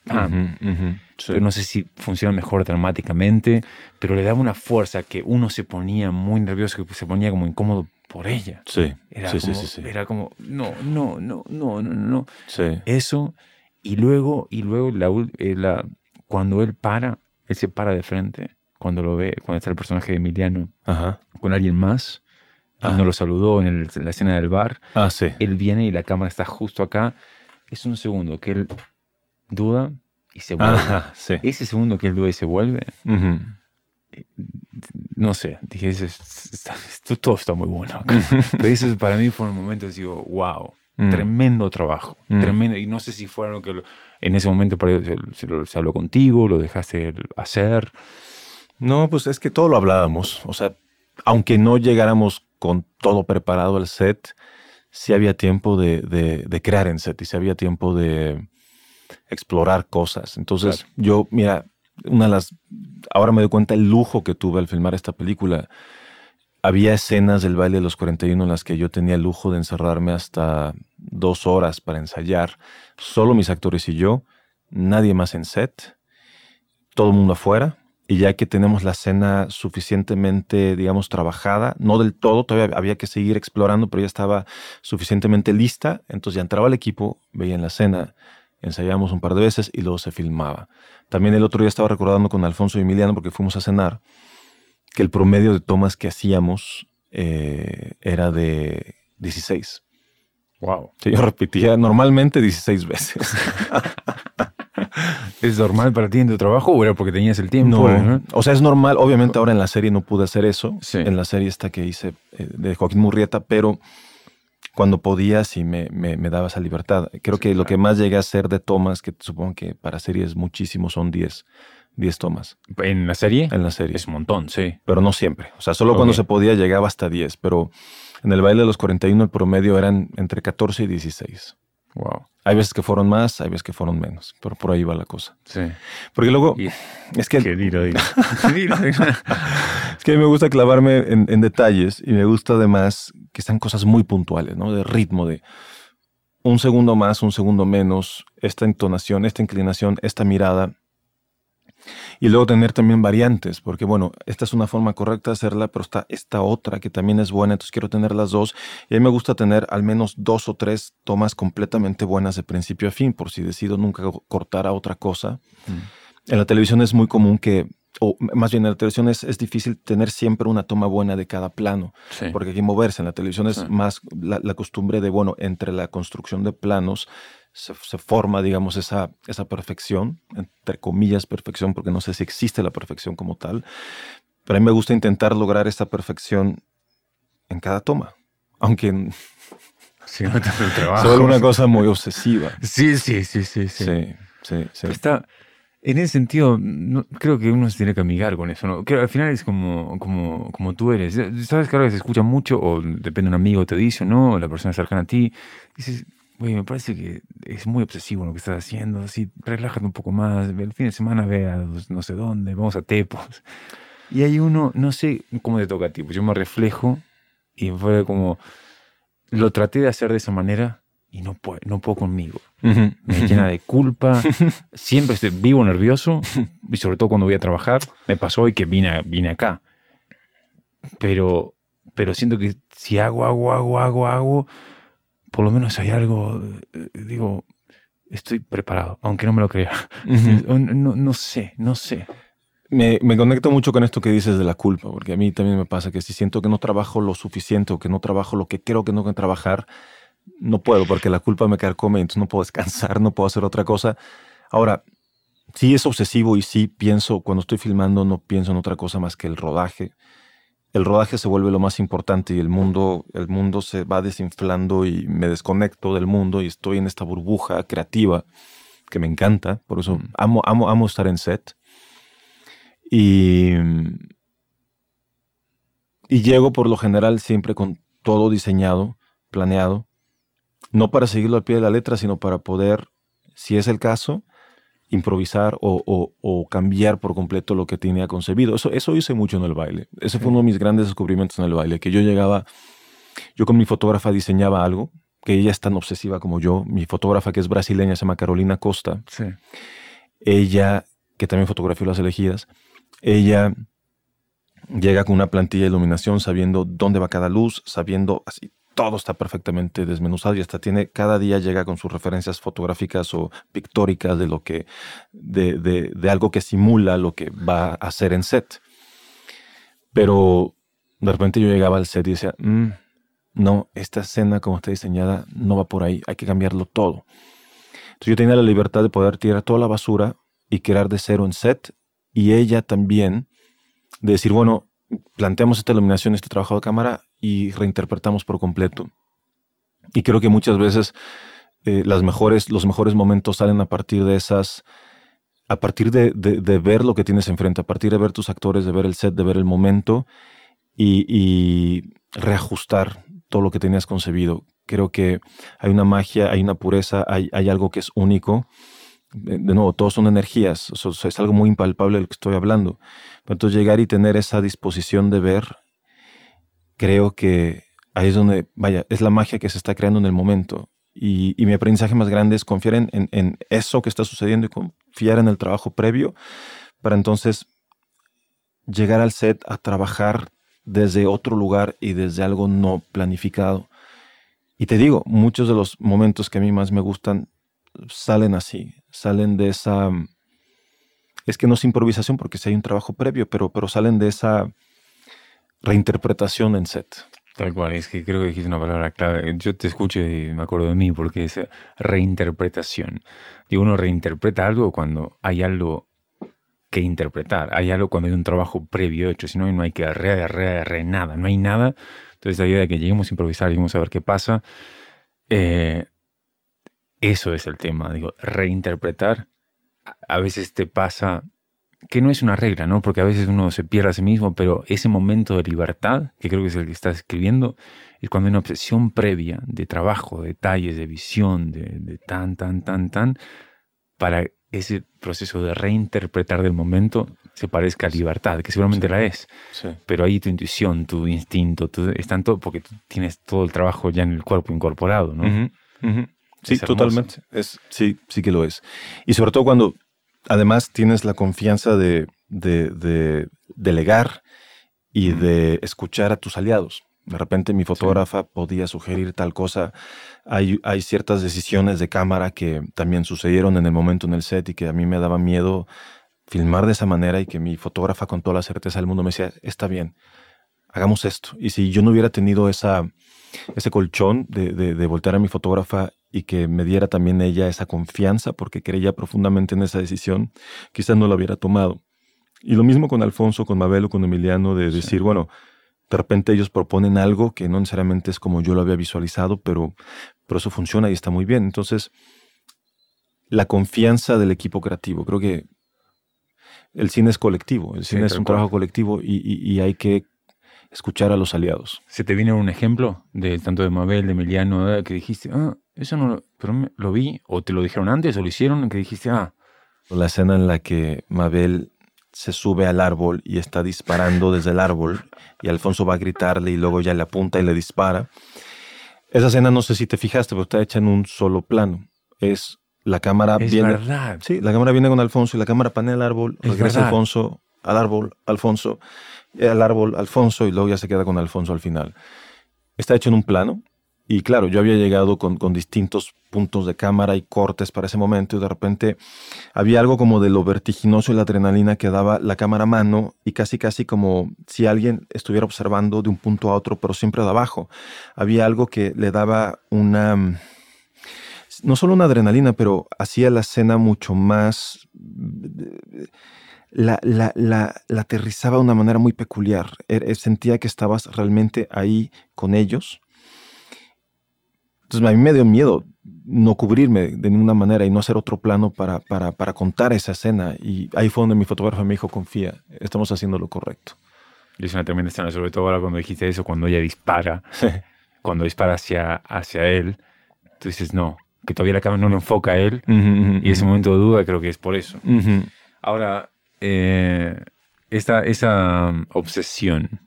¡pam! Ujú, ujú. Sí. Pero no sé si funciona mejor dramáticamente, pero le daba una fuerza que uno se ponía muy nervioso, que se ponía como incómodo por ella. Sí, Era, sí, sí, como, sí, sí. era como, no, no, no, no, no, no. Sí. Eso, y luego, y luego la, eh, la- cuando él para, él se para de frente, cuando lo ve, cuando está el personaje de Emiliano Ajá. con alguien más, Ah. no lo saludó en, el- en la escena del bar, Ah, sí. él viene y la cámara está justo acá. Es un segundo que él duda y se vuelve. Ajá, sí. Ese segundo que él duda y se vuelve, Ujú. no sé, dije, es- está- esto, todo está muy bueno. acá. Pero eso para mí fueron momentos, digo, wow, Mm. tremendo trabajo, Mm. tremendo. Y no sé si fue algo que lo- en ese momento para- se, se lo- se habló contigo, lo dejaste hacer. No, pues es que todo lo hablábamos. O sea, aunque no llegáramos con todo preparado al set, sí había tiempo de, de- de crear en set y sí había tiempo de explorar cosas. Entonces, yo, mira, una de las. Ahora me doy cuenta el lujo que tuve al filmar esta película. Había escenas del baile de los 41 en las que yo tenía el lujo de encerrarme hasta dos horas para ensayar. Solo mis actores y yo, nadie más en set, todo el mundo afuera. Y ya que tenemos la escena suficientemente, digamos, trabajada, no del todo, todavía había que seguir explorando, pero ya estaba suficientemente lista. Entonces ya entraba el equipo, veían la escena, ensayábamos un par de veces y luego se filmaba. También el otro día estaba recordando con Alfonso y Emiliano, porque fuimos a cenar, que el promedio de tomas que hacíamos eh, era de 16. Wow. Sí, yo repetía normalmente 16 veces. ¿Es normal para ti en tu trabajo o era porque tenías el tiempo? No, ¿no? o sea, es normal. Obviamente ahora en la serie no pude hacer eso. Sí. En la serie esta que hice eh, de Joaquín Murrieta, pero cuando podía sí me, me- me daba esa libertad. Creo Sí, que lo que más llegué a hacer de tomas, que supongo que para series muchísimo son 10, 10 tomas ¿En la serie? en la serie. Es un montón, sí. Pero no siempre. O sea, solo cuando se podía llegaba hasta 10, pero en el baile de los 41 el promedio eran entre 14 y 16. Wow. Hay veces que fueron más, hay veces que fueron menos, pero por ahí va la cosa. Sí. Porque luego, Y- es que Qué dilo, dilo. Dilo, dilo. Es que a mí me gusta clavarme en, en detalles y me gusta además que sean cosas muy puntuales, ¿no? De ritmo, de un segundo más, un segundo menos, esta entonación, esta inclinación, esta mirada. Y luego tener también variantes, porque bueno, esta es una forma correcta de hacerla, pero está esta otra que también es buena, entonces quiero tener las dos. Y a mí me gusta tener al menos dos o tres tomas completamente buenas de principio a fin, por si decido nunca cortar a otra cosa. En la televisión es muy común que o más bien en la televisión es, es, difícil tener siempre una toma buena de cada plano, porque hay que moverse. En la televisión es más la, la, costumbre de, bueno, entre la construcción de planos se, se, forma, digamos, esa, esa perfección, entre comillas perfección, porque no sé si existe la perfección como tal, pero a mí me gusta intentar lograr esta perfección en cada toma, aunque... Sí, no trabajo. Solo una cosa muy obsesiva. Sí, sí, sí, sí. Sí, sí, sí. Está, en ese sentido, no, creo que uno se tiene que amigar con eso. ¿no? Que al final es como, como, como tú eres. Sabes que ahora se escucha mucho, o depende de un amigo te dice, ¿no? O la persona cercana a ti. Dices, güey, me parece que es muy obsesivo lo que estás haciendo. Así, relájate un poco más. El fin de semana ve a no sé dónde, vamos a Tepos. Y hay uno, no sé cómo te toca a ti, pues yo me reflejo y fue como, lo traté de hacer de esa manera y no puedo, no puedo conmigo. Me llena de culpa. Siempre estoy vivo nervioso y sobre todo cuando voy a trabajar. Me pasó hoy que vine, vine acá. Pero, pero siento que si hago, hago, hago, hago, hago, por lo menos hay algo, eh, digo, estoy preparado, aunque no me lo crea. no, no sé, no sé. Me, me, conecto mucho con esto que dices de la culpa, porque a mí también me pasa que si siento que no trabajo lo suficiente o que no trabajo lo que creo que no que trabajar, no puedo porque la culpa me carcome, entonces no puedo descansar, no puedo hacer otra cosa. Ahora, sí es obsesivo y sí pienso, cuando estoy filmando, no pienso en otra cosa más que el rodaje. El rodaje se vuelve lo más importante y el mundo, el mundo se va desinflando y me desconecto del mundo y estoy en esta burbuja creativa que me encanta, por eso amo, amo, amo estar en set. Y, y llego por lo general siempre con todo diseñado, planeado, no para seguirlo al pie de la letra, sino para poder, si es el caso, improvisar o, cambiar por completo lo que tenía concebido. Eso, eso hice mucho en el baile. Ese fue uno de mis grandes descubrimientos en el baile, que yo llegaba, yo con mi fotógrafa diseñaba algo, que ella es tan obsesiva como yo. Mi fotógrafa, que es brasileña, se llama Carolina Costa. Ella, que también fotografió las elegidas, ella llega con una plantilla de iluminación sabiendo dónde va cada luz, sabiendo así todo está perfectamente desmenuzado y hasta tiene cada día llega con sus referencias fotográficas o pictóricas de lo que de, de, algo que simula lo que va a hacer en set. Pero de repente yo llegaba al set y decía, mm, no, esta escena como está diseñada no va por ahí, hay que cambiarlo todo. Entonces yo tenía la libertad de poder tirar toda la basura y crear de cero en set y ella también de decir, bueno, planteamos esta iluminación, este trabajo de cámara y reinterpretamos por completo. Y creo que muchas veces eh, las mejores, los mejores momentos salen a partir de esas, a partir de, ver lo que tienes enfrente, a partir de ver tus actores, de ver el set, de ver el momento y, reajustar todo lo que tenías concebido. Creo que hay una magia, hay una pureza, hay, hay algo que es único de nuevo, todos son energías, es algo muy impalpable de lo que estoy hablando. Entonces llegar y tener esa disposición de ver, creo que ahí es donde, vaya, es la magia que se está creando en el momento. Y, mi aprendizaje más grande es confiar en, en, eso que está sucediendo y confiar en el trabajo previo para entonces llegar al set a trabajar desde otro lugar y desde algo no planificado. Y te digo, muchos de los momentos que a mí más me gustan salen así, salen de esa... Es que no es improvisación porque si hay un trabajo previo, pero, pero salen de esa reinterpretación en set. Tal cual, es que creo que dijiste una palabra clave. Yo te escucho y me acuerdo de mí porque es reinterpretación. Digo, uno reinterpreta algo cuando hay algo que interpretar. Hay algo cuando hay un trabajo previo hecho, si no, no hay que re, re, re, nada, no hay nada. Entonces la idea de que lleguemos a improvisar, lleguemos a ver qué pasa, eh, eso es el tema, digo, reinterpretar. A veces te pasa que no es una regla, ¿no? Porque a veces uno se pierde a sí mismo, pero ese momento de libertad, que creo que es el que estás escribiendo, es cuando hay una obsesión previa de trabajo, de detalles, de visión, de, tan, tan, tan, tan, para ese proceso de reinterpretar del momento se parezca a libertad, que seguramente la es. Pero ahí tu intuición, tu instinto, tu, están todo, porque tú tienes todo el trabajo ya en el cuerpo incorporado, ¿no? Sí, totalmente. Es, sí, sí que lo es. Y sobre todo cuando además tienes la confianza de, de, delegar y de escuchar a tus aliados. De repente mi fotógrafa podía sugerir tal cosa. Hay, hay ciertas decisiones de cámara que también sucedieron en el momento en el set y que a mí me daba miedo filmar de esa manera y que mi fotógrafa con toda la certeza del mundo me decía, está bien, hagamos esto. Y si yo no hubiera tenido esa, ese colchón de, de, voltear a mi fotógrafa y que me diera también ella esa confianza porque creía profundamente en esa decisión, quizás no la hubiera tomado. Y lo mismo con Alfonso, con Mabel o con Emiliano, de decir, bueno, de repente ellos proponen algo que no necesariamente es como yo lo había visualizado, pero, pero eso funciona y está muy bien. Entonces, la confianza del equipo creativo, creo que el cine es colectivo, el cine es un trabajo colectivo y, hay que escuchar a los aliados. ¿Se te viene un ejemplo de tanto de Mabel, de Emiliano, que dijiste, ah, eso no lo, pero lo vi, o te lo dijeron antes, o lo hicieron, que dijiste, ah. La escena en la que Mabel se sube al árbol y está disparando desde el árbol y Alfonso va a gritarle y luego ya le apunta y le dispara. Esa escena no sé si te fijaste, pero está hecha en un solo plano. Es la cámara es viene. Verdad. Sí, la cámara viene con Alfonso y la cámara panea el árbol, regresa Alfonso al árbol, Alfonso, al árbol, Alfonso y luego ya se queda con Alfonso al final. Está hecho en un plano y claro, yo había llegado con, distintos puntos de cámara y cortes para ese momento y de repente había algo como de lo vertiginoso y la adrenalina que daba la cámara a mano y casi casi como si alguien estuviera observando de un punto a otro, pero siempre de abajo. Había algo que le daba una no solo una adrenalina, pero hacía la escena mucho más... La, la, aterrizaba de una manera muy peculiar. Er, sentía que estabas realmente ahí con ellos entonces a mí me dio miedo no cubrirme de ninguna manera y no hacer otro plano para, para, para contar esa escena. Y ahí fue donde mi fotógrafo me dijo, confía, estamos haciendo lo correcto. Y es una tremenda escena, sobre todo ahora cuando dijiste eso, cuando ella dispara, cuando dispara hacia, hacia él, tú dices, no, que todavía la cámara no lo enfoca a él. y ese momento de duda creo que es por eso. Ahora, eh, esta, esa um, obsesión,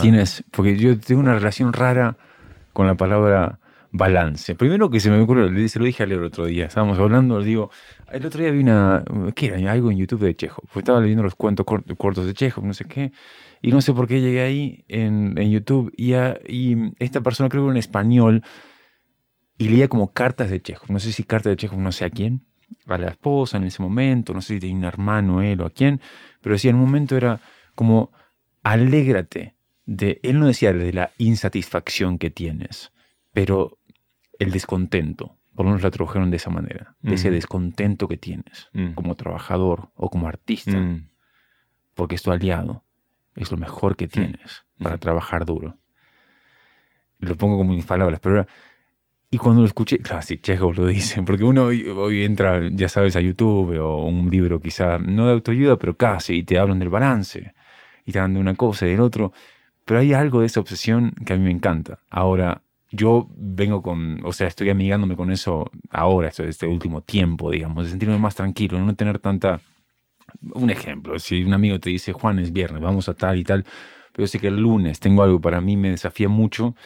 tienes, porque yo tengo una relación rara con la palabra balance. Primero que se me ocurrió, se lo dije al el otro día, estábamos hablando, le digo, el otro día vi una, ¿qué era? Algo en YouTube de Chejo. Pues estaba leyendo los cuentos cortos de Chejo, no sé qué, y no sé por qué llegué ahí en, en YouTube y, y, esta persona creo que era en español y leía como cartas de Chejo. No sé si cartas de Chejo, no sé a quién, a la esposa en ese momento, no sé si tenía un hermano él o a quién, pero decía en un momento era como, alégrate de, él no decía de la insatisfacción que tienes, pero el descontento. Por lo menos la tradujeron de esa manera. De ese descontento que tienes mm. como trabajador o como artista. Mm. Porque es tu aliado. Es lo mejor que mm. tienes para trabajar duro. Lo pongo como mis palabras, pero y cuando lo escuché, claro, sí, Chekhov lo dice, porque uno hoy, entra, ya sabes, a YouTube o un libro quizá, no de autoayuda, pero casi, y te hablan del balance, y te hablan de una cosa y del otro, pero hay algo de esa obsesión que a mí me encanta. Ahora, yo vengo con, o sea, estoy amigándome con eso ahora, este, último tiempo, digamos, de sentirme más tranquilo, no tener tanta... Un ejemplo, si un amigo te dice, Juan, es viernes, vamos a tal y tal, pero sé que el lunes tengo algo para mí, me desafía mucho,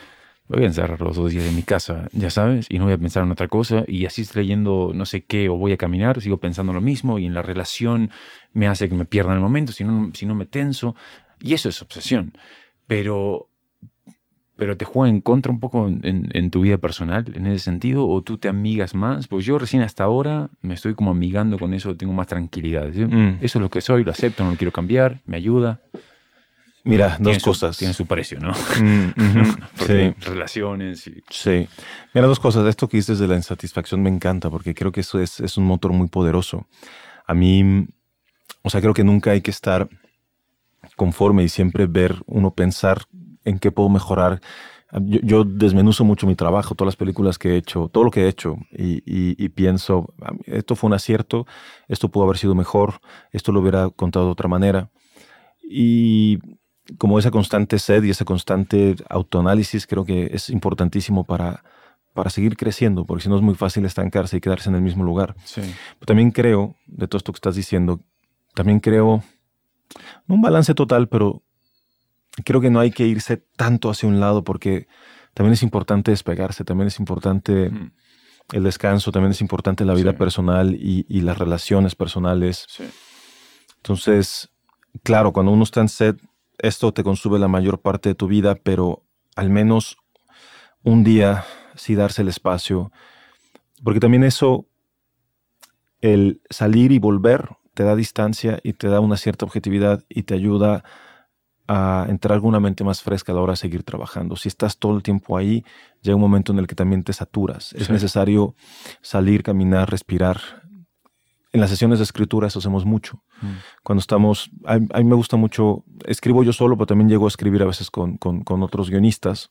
voy a encerrar los dos días en mi casa, ya sabes, y no voy a pensar en otra cosa, y así estoy leyendo no sé qué, o voy a caminar, sigo pensando lo mismo, y en la relación me hace que me pierda el momento, si no, si no me tenso, y eso es obsesión. Pero pero te juega en contra un poco en, tu vida personal en ese sentido o tú te amigas más. Pues yo recién hasta ahora me estoy como amigando con eso tengo más tranquilidad. Mm. eso es lo que soy lo acepto no lo quiero cambiar me ayuda. Mira dos cosas. tiene su precio no mm, sí. relaciones sí. Mira dos cosas. Esto que dices de la insatisfacción me encanta porque creo que eso es, es un motor muy poderoso. A mí o sea creo que nunca hay que estar conforme y siempre ver uno pensar en qué puedo mejorar. Yo, desmenuzo mucho mi trabajo, todas las películas que he hecho, todo lo que he hecho, y, pienso, esto fue un acierto, esto pudo haber sido mejor, esto lo hubiera contado de otra manera. Y como esa constante sed y ese constante autoanálisis creo que es importantísimo para, para seguir creciendo, porque si no es muy fácil estancarse y quedarse en el mismo lugar. también creo, de todo esto que estás diciendo, también creo, no un balance total, pero creo que no hay que irse tanto hacia un lado porque también es importante despegarse, también es importante el descanso, también es importante la vida personal y, las relaciones personales. Entonces, claro, cuando uno está en sed, esto te consume la mayor parte de tu vida, pero al menos un día sí darse el espacio, porque también eso, el salir y volver, te da distancia y te da una cierta objetividad y te ayuda a entrar con una mente más fresca a la hora de seguir trabajando. Si estás todo el tiempo ahí, llega un momento en el que también te saturas. Es necesario salir, caminar, respirar. En las sesiones de escritura eso hacemos mucho. Mm. Cuando estamos, a, mí me gusta mucho, escribo yo solo, pero también llego a escribir a veces con, con otros guionistas.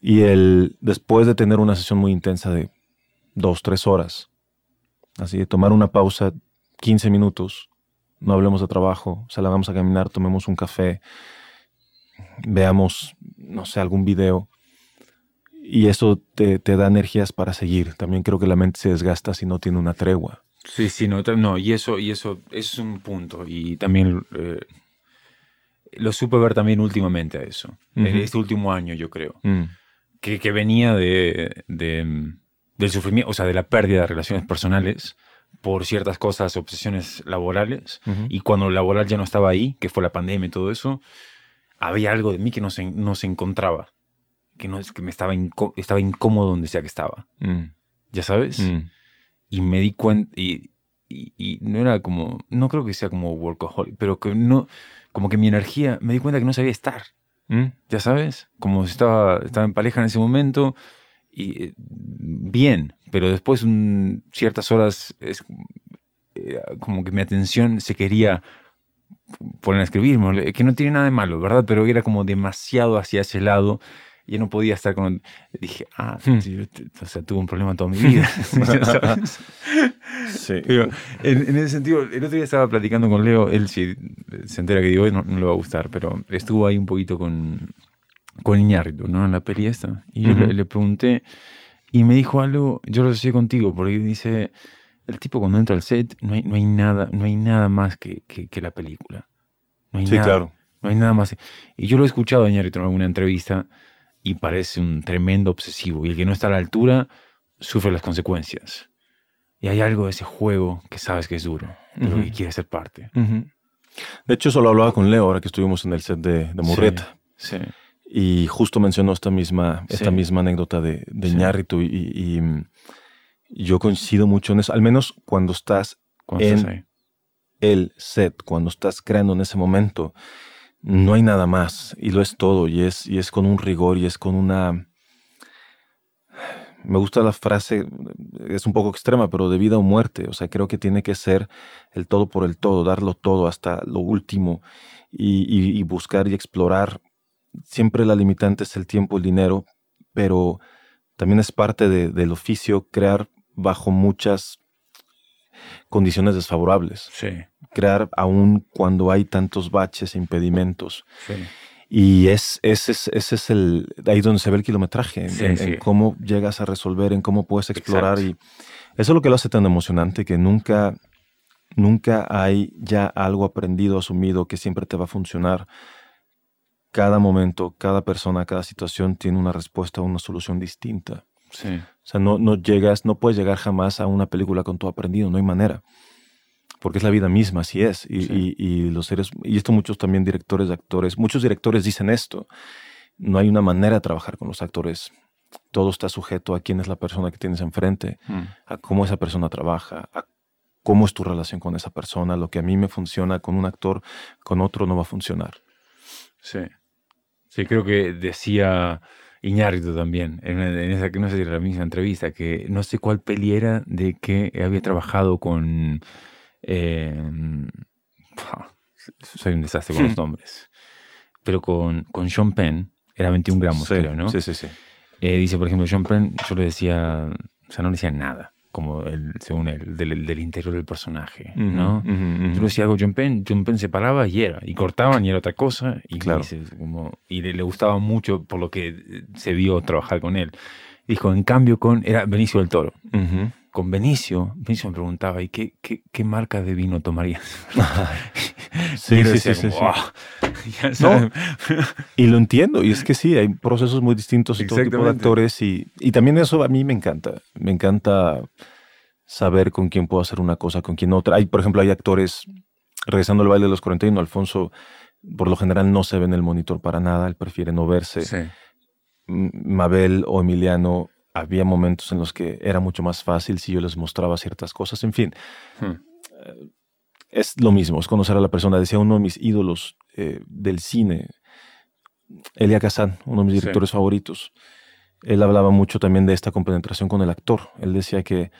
Y el, después de tener una sesión muy intensa de dos, tres horas, así de tomar una pausa, 15 minutos, no hablemos de trabajo, salgamos a caminar, tomemos un café, veamos, no sé, algún video. Y eso te, da energías para seguir. También creo que la mente se desgasta si no tiene una tregua. Sí, sí, no, no y eso, y eso, es un punto. Y también eh, lo supe ver también últimamente a eso. En este último año, yo creo. Mm que, venía de, del sufrimiento, o sea, de la pérdida de relaciones personales por ciertas cosas, obsesiones laborales, y cuando lo laboral ya no estaba ahí, que fue la pandemia y todo eso, había algo de mí que no se, no se encontraba, que, no, que me estaba, estaba incómodo donde sea que estaba. Mm. ¿Ya sabes? Mm. Y me di cuenta, y, y, no era como, no creo que sea como workaholic, pero que no, como que mi energía, me di cuenta que no sabía estar. ¿Mm? Ya sabes, como si estaba, estaba en pareja en ese momento, y eh, bien, pero después un, ciertas horas es eh, como que mi atención se quería poner a escribir, que no tiene nada de malo, ¿verdad? Pero era como demasiado hacia ese lado y no podía estar con... Dije, ah, hmm. o sea, tuve un problema toda mi vida. sí. en, ese sentido, el otro día estaba platicando con Leo, él si se entera que digo, no, no le va a gustar, pero estuvo ahí un poquito con, con Iñárritu, ¿no? En la peli esta. Y yo le, pregunté, y me dijo algo, yo lo asocié contigo, porque dice, el tipo cuando entra al set, no hay, no hay, nada, no hay nada más que, que, la película. No hay sí, claro. No hay nada más. Y yo lo he escuchado a Iñárritu en alguna entrevista, y parece un tremendo obsesivo. Y el que no está a la altura sufre las consecuencias. Y hay algo de ese juego que sabes que es duro, pero que quiere ser parte. De hecho, eso lo hablaba con Leo ahora que estuvimos en el set de, de Murrieta. Sí, Y justo mencionó esta misma, esta misma anécdota de, de Ñarritu y, yo coincido mucho en eso, al menos cuando estás en el set, cuando estás creando en ese momento no hay nada más y lo es todo y es, y es con un rigor y es con una... Me gusta la frase, es un poco extrema, pero de vida o muerte. O sea, creo que tiene que ser el todo por el todo, darlo todo hasta lo último y, buscar y explorar. Siempre la limitante es el tiempo, el dinero, pero también es parte del oficio crear bajo muchas condiciones desfavorables. Sí. Crear aún cuando hay tantos baches e impedimentos. Sí. Y es, ese, es, ese es el, ahí donde se ve el kilometraje, en, cómo llegas a resolver, en cómo puedes explorar. Y eso es lo que lo hace tan emocionante, que nunca, nunca hay ya algo aprendido, asumido, que siempre te va a funcionar. Cada momento, cada persona, cada situación tiene una respuesta, una solución distinta. Sí. O sea, no, no llegas, no puedes llegar jamás a una película con todo aprendido, no hay manera. Porque es la vida misma, así es. Y, y, los seres, y esto muchos también directores, actores, muchos directores dicen esto. No hay una manera de trabajar con los actores. Todo está sujeto a quién es la persona que tienes enfrente, mm. a cómo esa persona trabaja, a cómo es tu relación con esa persona. Lo que a mí me funciona con un actor, con otro no va a funcionar. Sí. Sí, creo que decía Iñárritu también, en, esa que no sé si era la misma entrevista, que no sé cuál peli era de que había trabajado con. Eh, soy un desastre con los nombres. Pero con, con Sean Penn, era 21 gramos, creo, ¿no? Sí, sí, sí. Eh, dice, por ejemplo, Sean Penn, yo le decía, o sea, no le decía nada como el, según él, del, interior del personaje, ¿no? Yo decía algo John Penn, John Penn se paraba y era, y cortaban y era otra cosa, y, claro. como, y le, gustaba mucho por lo que se vio trabajar con él. Dijo, en cambio con, era Benicio del Toro. Con Benicio, Benicio me preguntaba, ¿y qué, qué, qué marca de vino tomarías? sí, sí, sí, sí, no, y lo entiendo, y es que sí, hay procesos muy distintos y todo tipo de actores, y, y también eso a mí me encanta, me encanta saber con quién puedo hacer una cosa, con quién otra. Hay, por ejemplo, hay actores, regresando al baile de los 41, Alfonso por lo general no se ve en el monitor para nada, él prefiere no verse. Mabel o Emiliano, había momentos en los que era mucho más fácil si yo les mostraba ciertas cosas, en fin. Hmm. Eh, es lo mismo, es conocer a la persona. Decía uno de mis ídolos eh, del cine, Elia Kazan, uno de mis directores favoritos. Él hablaba mucho también de esta compenetración con el actor. Él decía que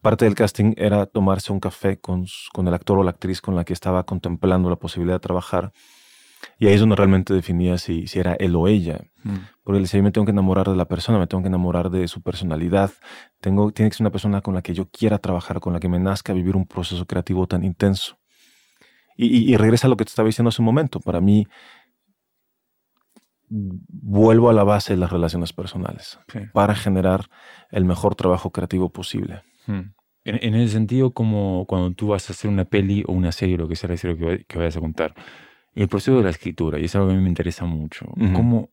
parte del casting era tomarse un café con, con el actor o la actriz con la que estaba contemplando la posibilidad de trabajar y ahí es donde realmente definía si, si era él o ella. Mm. Porque decía, yo me tengo que enamorar de la persona, me tengo que enamorar de su personalidad. Tengo, tiene que ser una persona con la que yo quiera trabajar, con la que me nazca vivir un proceso creativo tan intenso. Y, y, regresa a lo que te estaba diciendo hace un momento. Para mí, vuelvo a la base de las relaciones personales para generar el mejor trabajo creativo posible. Mm. En, en, el sentido como cuando tú vas a hacer una peli o una serie, lo que sea, lo que, que vayas a contar el proceso de la escritura, y es algo que a mí me interesa mucho, cómo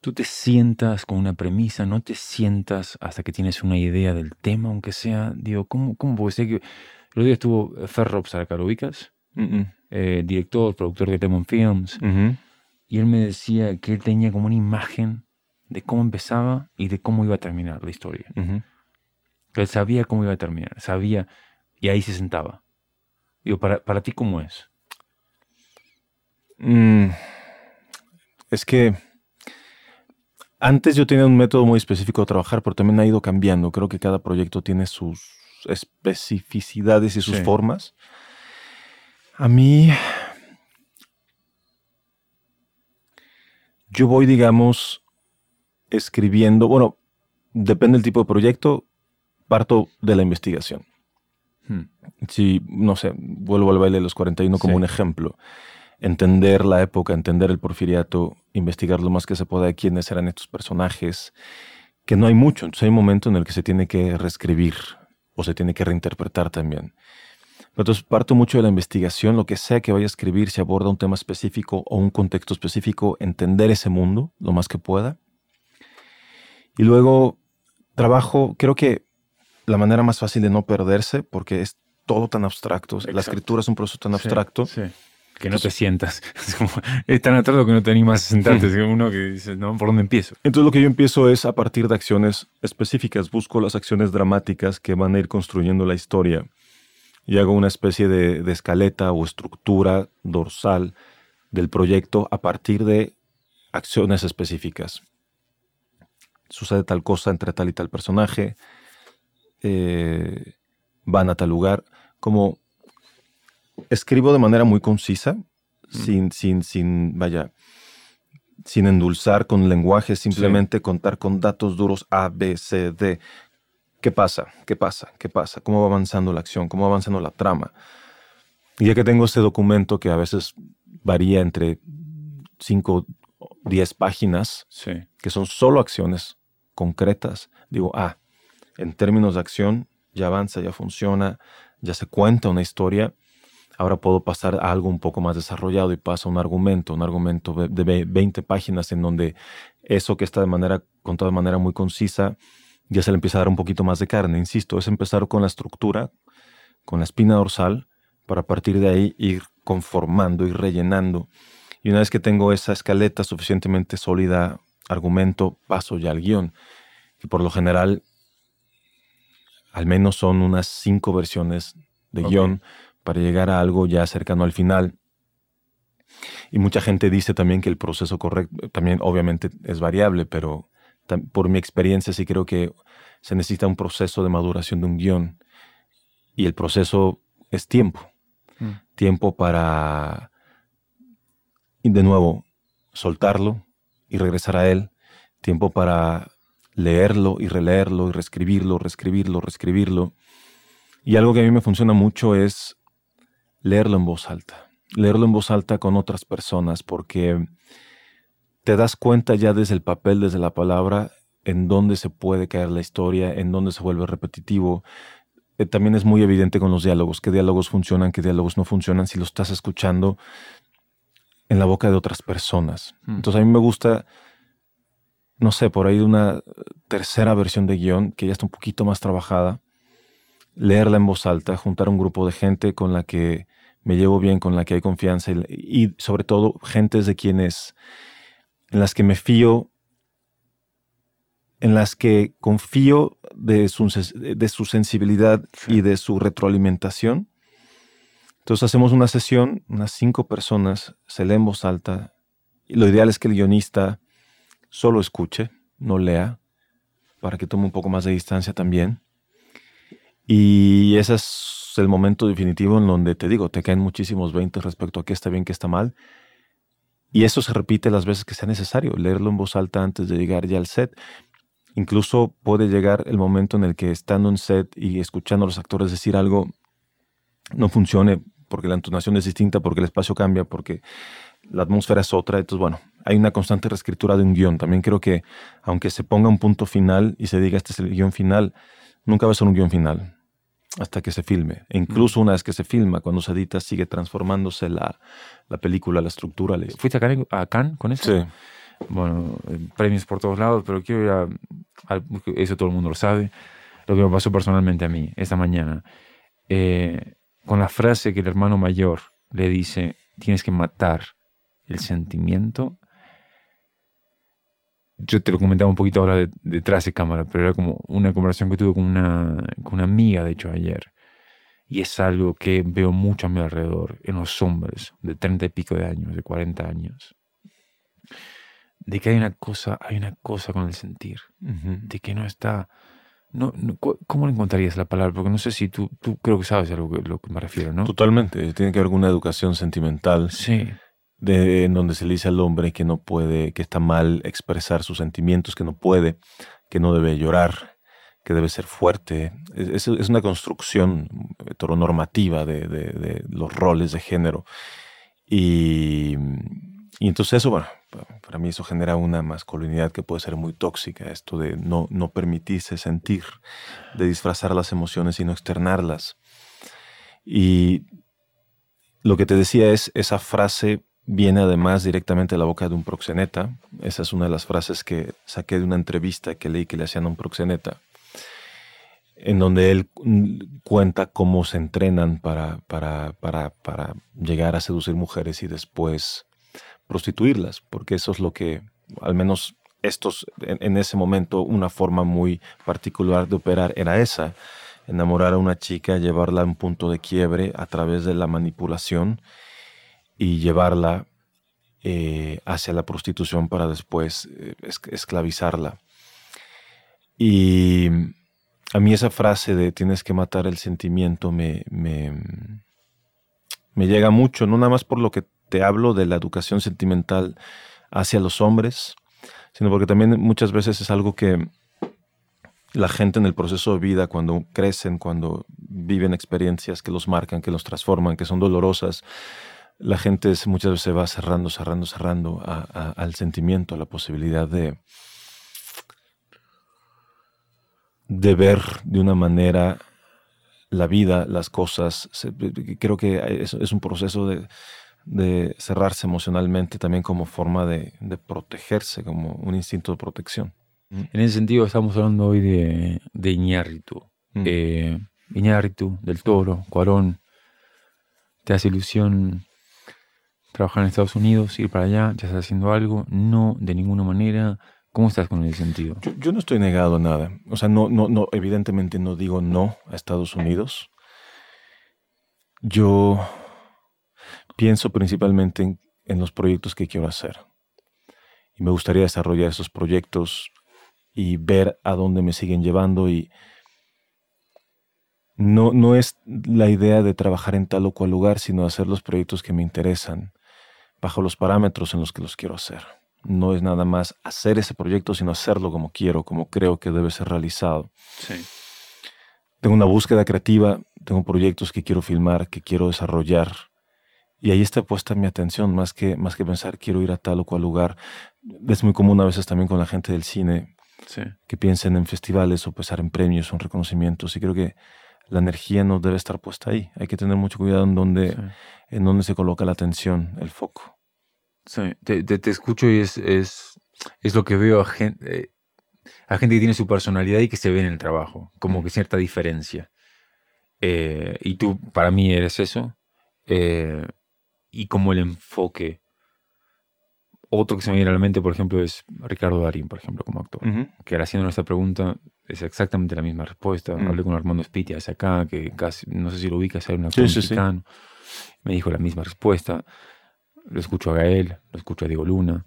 tú te sientas con una premisa, no te sientas hasta que tienes una idea del tema, aunque sea, digo, ¿cómo, cómo puede ser que... El otro día estuvo Ferro Sarkarubicas, eh, director, productor de Demon Films, y él me decía que él tenía como una imagen de cómo empezaba y de cómo iba a terminar la historia. Él sabía cómo iba a terminar, sabía, y ahí se sentaba. Digo, para, para ti, ¿cómo es? Mm, es que antes yo tenía un método muy específico de trabajar, pero también ha ido cambiando. Creo que cada proyecto tiene sus especificidades y sus formas. A mí, yo voy, digamos, escribiendo, bueno, depende del tipo de proyecto, parto de la investigación. Hmm. Si, no sé, vuelvo al baile de los 41 como un ejemplo entender la época, entender el porfiriato, investigar lo más que se pueda de quiénes eran estos personajes, que no hay mucho, entonces hay un momento en el que se tiene que reescribir o se tiene que reinterpretar también. Entonces parto mucho de la investigación, lo que sea que vaya a escribir, si aborda un tema específico o un contexto específico, entender ese mundo lo más que pueda. Y luego trabajo, creo que la manera más fácil de no perderse, porque es todo tan abstracto, la escritura es un proceso tan abstracto, sí que no te sientas. Es, como, es tan atrás que no te animas a sentarte. Es uno que dice, no, ¿por dónde empiezo? Entonces lo que yo empiezo es a partir de acciones específicas. Busco las acciones dramáticas que van a ir construyendo la historia. Y hago una especie de, de escaleta o estructura dorsal del proyecto a partir de acciones específicas. Sucede tal cosa entre tal y tal personaje. Eh, van a tal lugar. Como escribo de manera muy concisa, sin, sin, sin, vaya, sin endulzar con lenguaje, simplemente contar con datos duros A, B, C, D. ¿Qué pasa? ¿Qué pasa? ¿Qué pasa? ¿Cómo va avanzando la acción? ¿Cómo va avanzando la trama? Y ya que tengo este documento que a veces varía entre 5 o 10 páginas, que son solo acciones concretas, digo, ah, en términos de acción, ya avanza, ya funciona, ya se cuenta una historia Ahora puedo pasar a algo un poco más desarrollado y paso a un argumento, un argumento de 20 páginas en donde eso que está de manera, contado de manera muy concisa, ya se le empieza a dar un poquito más de carne. Insisto, es empezar con la estructura, con la espina dorsal, para a partir de ahí ir conformando, y rellenando. Y una vez que tengo esa escaleta suficientemente sólida, argumento, paso ya al guion. Y por lo general, al menos son unas cinco versiones de guion para llegar a algo ya cercano al final. Y mucha gente dice también que el proceso correcto, también obviamente es variable, pero por mi experiencia sí creo que se necesita un proceso de maduración de un guion. Y el proceso es tiempo. Mm. Tiempo para, de nuevo, soltarlo y regresar a él. Tiempo para leerlo y releerlo y reescribirlo, reescribirlo, reescribirlo. Y algo que a mí me funciona mucho es leerlo en voz alta, leerlo en voz alta con otras personas, porque te das cuenta ya desde el papel, desde la palabra, en dónde se puede caer la historia, en dónde se vuelve repetitivo. Eh, también es muy evidente con los diálogos, qué diálogos funcionan, qué diálogos no funcionan, si lo estás escuchando en la boca de otras personas. Hmm. Entonces a mí me gusta, no sé, por ahí de una tercera versión de guion, que ya está un poquito más trabajada, leerla en voz alta, juntar un grupo de gente con la que me llevo bien, con la que hay confianza y, sobre todo gentes de quienes, en las que me fío, en las que confío de su, de su sensibilidad y de su retroalimentación Entonces hacemos una sesión, unas cinco personas, se lee en voz alta. Y lo ideal es que el guionista solo escuche, no lea, para que tome un poco más de distancia también. Y ese el momento definitivo en donde te digo, te caen muchísimos 20 respecto a qué está bien, qué está mal. Y eso se repite las veces que sea necesario, leerlo en voz alta antes de llegar ya al set. Incluso puede llegar el momento en el que estando en set y escuchando a los actores decir algo no funcione porque la entonación es distinta, porque el espacio cambia, porque la atmósfera es otra. Entonces, bueno, hay una constante reescritura de un guion. También creo que aunque se ponga un punto final y se diga este es el guion final, nunca va a ser un guion final hasta que se filme. E incluso una vez que se filma, cuando se edita, sigue transformándose la, película, la estructura. ¿Fuiste a Cannes, con eso? Sí. Bueno, eh, premios por todos lados, pero quiero ir a, Eso todo el mundo lo sabe. Lo que me pasó personalmente a mí esta mañana. Eh, con la frase que el hermano mayor le dice, tienes que matar el sentimiento. Yo te lo comentaba un poquito ahora detrás de cámara, pero era como una conversación que tuve con una, con una amiga, de hecho, ayer. Y es algo que veo mucho a mi alrededor, en los hombres de 30 y pico de años, de 40 años. De que hay una cosa, hay una cosa con el sentir. De que no está no, ¿Cómo le encontrarías la palabra? Porque no sé si tú, tú creo que sabes a lo que, lo que me refiero, ¿no? Totalmente. Tiene que haber una educación sentimental. Sí. En donde se le dice al hombre que no puede, que está mal expresar sus sentimientos, que no puede, que no debe llorar, que debe ser fuerte. Es, es una construcción heteronormativa de, de, de los roles de género. Y y entonces eso, bueno, para mí eso genera una masculinidad que puede ser muy tóxica, esto de no, no permitirse sentir, de disfrazar las emociones y no externarlas. Y lo que te decía es, esa frase viene además directamente de la boca de un proxeneta. Esa es una de las frases que saqué de una entrevista que leí que le hacían a un proxeneta, en donde él cuenta cómo se entrenan para, para, para, para llegar a seducir mujeres y después prostituirlas, porque eso es lo que, al menos estos, en, ese momento, una forma muy particular de operar era esa, enamorar a una chica, llevarla a un punto de quiebre a través de la manipulación y llevarla eh, hacia la prostitución para después eh, esclavizarla. Y a mí esa frase de tienes que matar el sentimiento me, me, me llega mucho, no nada más por lo que te hablo de la educación sentimental hacia los hombres, sino porque también muchas veces es algo que la gente en el proceso de vida, cuando crecen, cuando viven experiencias que los marcan, que los transforman, que son dolorosas, la gente muchas veces se va cerrando, cerrando, cerrando al sentimiento, a la posibilidad de, de ver de una manera la vida, las cosas. Creo que es un proceso de, de cerrarse emocionalmente también como forma de, protegerse, como un instinto de protección. Mm. En ese sentido estamos hablando hoy de, de Iñárritu. Mm. Eh, Iñárritu, del Toro, Cuarón. ¿Te hace ilusión trabajar en Estados Unidos, ir para allá? ¿Ya estás haciendo algo? No, de ninguna manera. ¿Cómo estás con ese sentido? Yo, no estoy negado a nada. O sea, no, no, no, evidentemente no digo no a Estados Unidos. Yo pienso principalmente en, los proyectos que quiero hacer. Y me gustaría desarrollar esos proyectos y ver a dónde me siguen llevando y no, no es la idea de trabajar en tal o cual lugar, sino hacer los proyectos que me interesan bajo los parámetros en los que los quiero hacer. No es nada más hacer ese proyecto, sino hacerlo como quiero, como creo que debe ser realizado. Tengo una búsqueda creativa, tengo proyectos que quiero filmar, que quiero desarrollar, y ahí está puesta mi atención, más que, más que pensar quiero ir a tal o cual lugar. Es muy común a veces también con la gente del cine que piensen en festivales o pensar en premios o en reconocimientos. Y creo que la energía no debe estar puesta ahí. Hay que tener mucho cuidado en dónde, en dónde se coloca la atención, el foco. Sí, te, te, escucho y es, es, es, lo que veo a gente, a gente que tiene su personalidad y que se ve en el trabajo, como que cierta diferencia. Eh, y tú, para mí, eres eso. Eh, y como el enfoque. Otro que se me viene a la mente, por ejemplo, es Ricardo Darín, por ejemplo, como actor. Que ahora haciendo esta pregunta es exactamente la misma respuesta. Mm. Hablé con Armando Spitia hace acá, que casi, no sé si lo ubicas, hay un actor mexicano. me dijo la misma respuesta. Lo escucho a Gael, lo escucho a Diego Luna.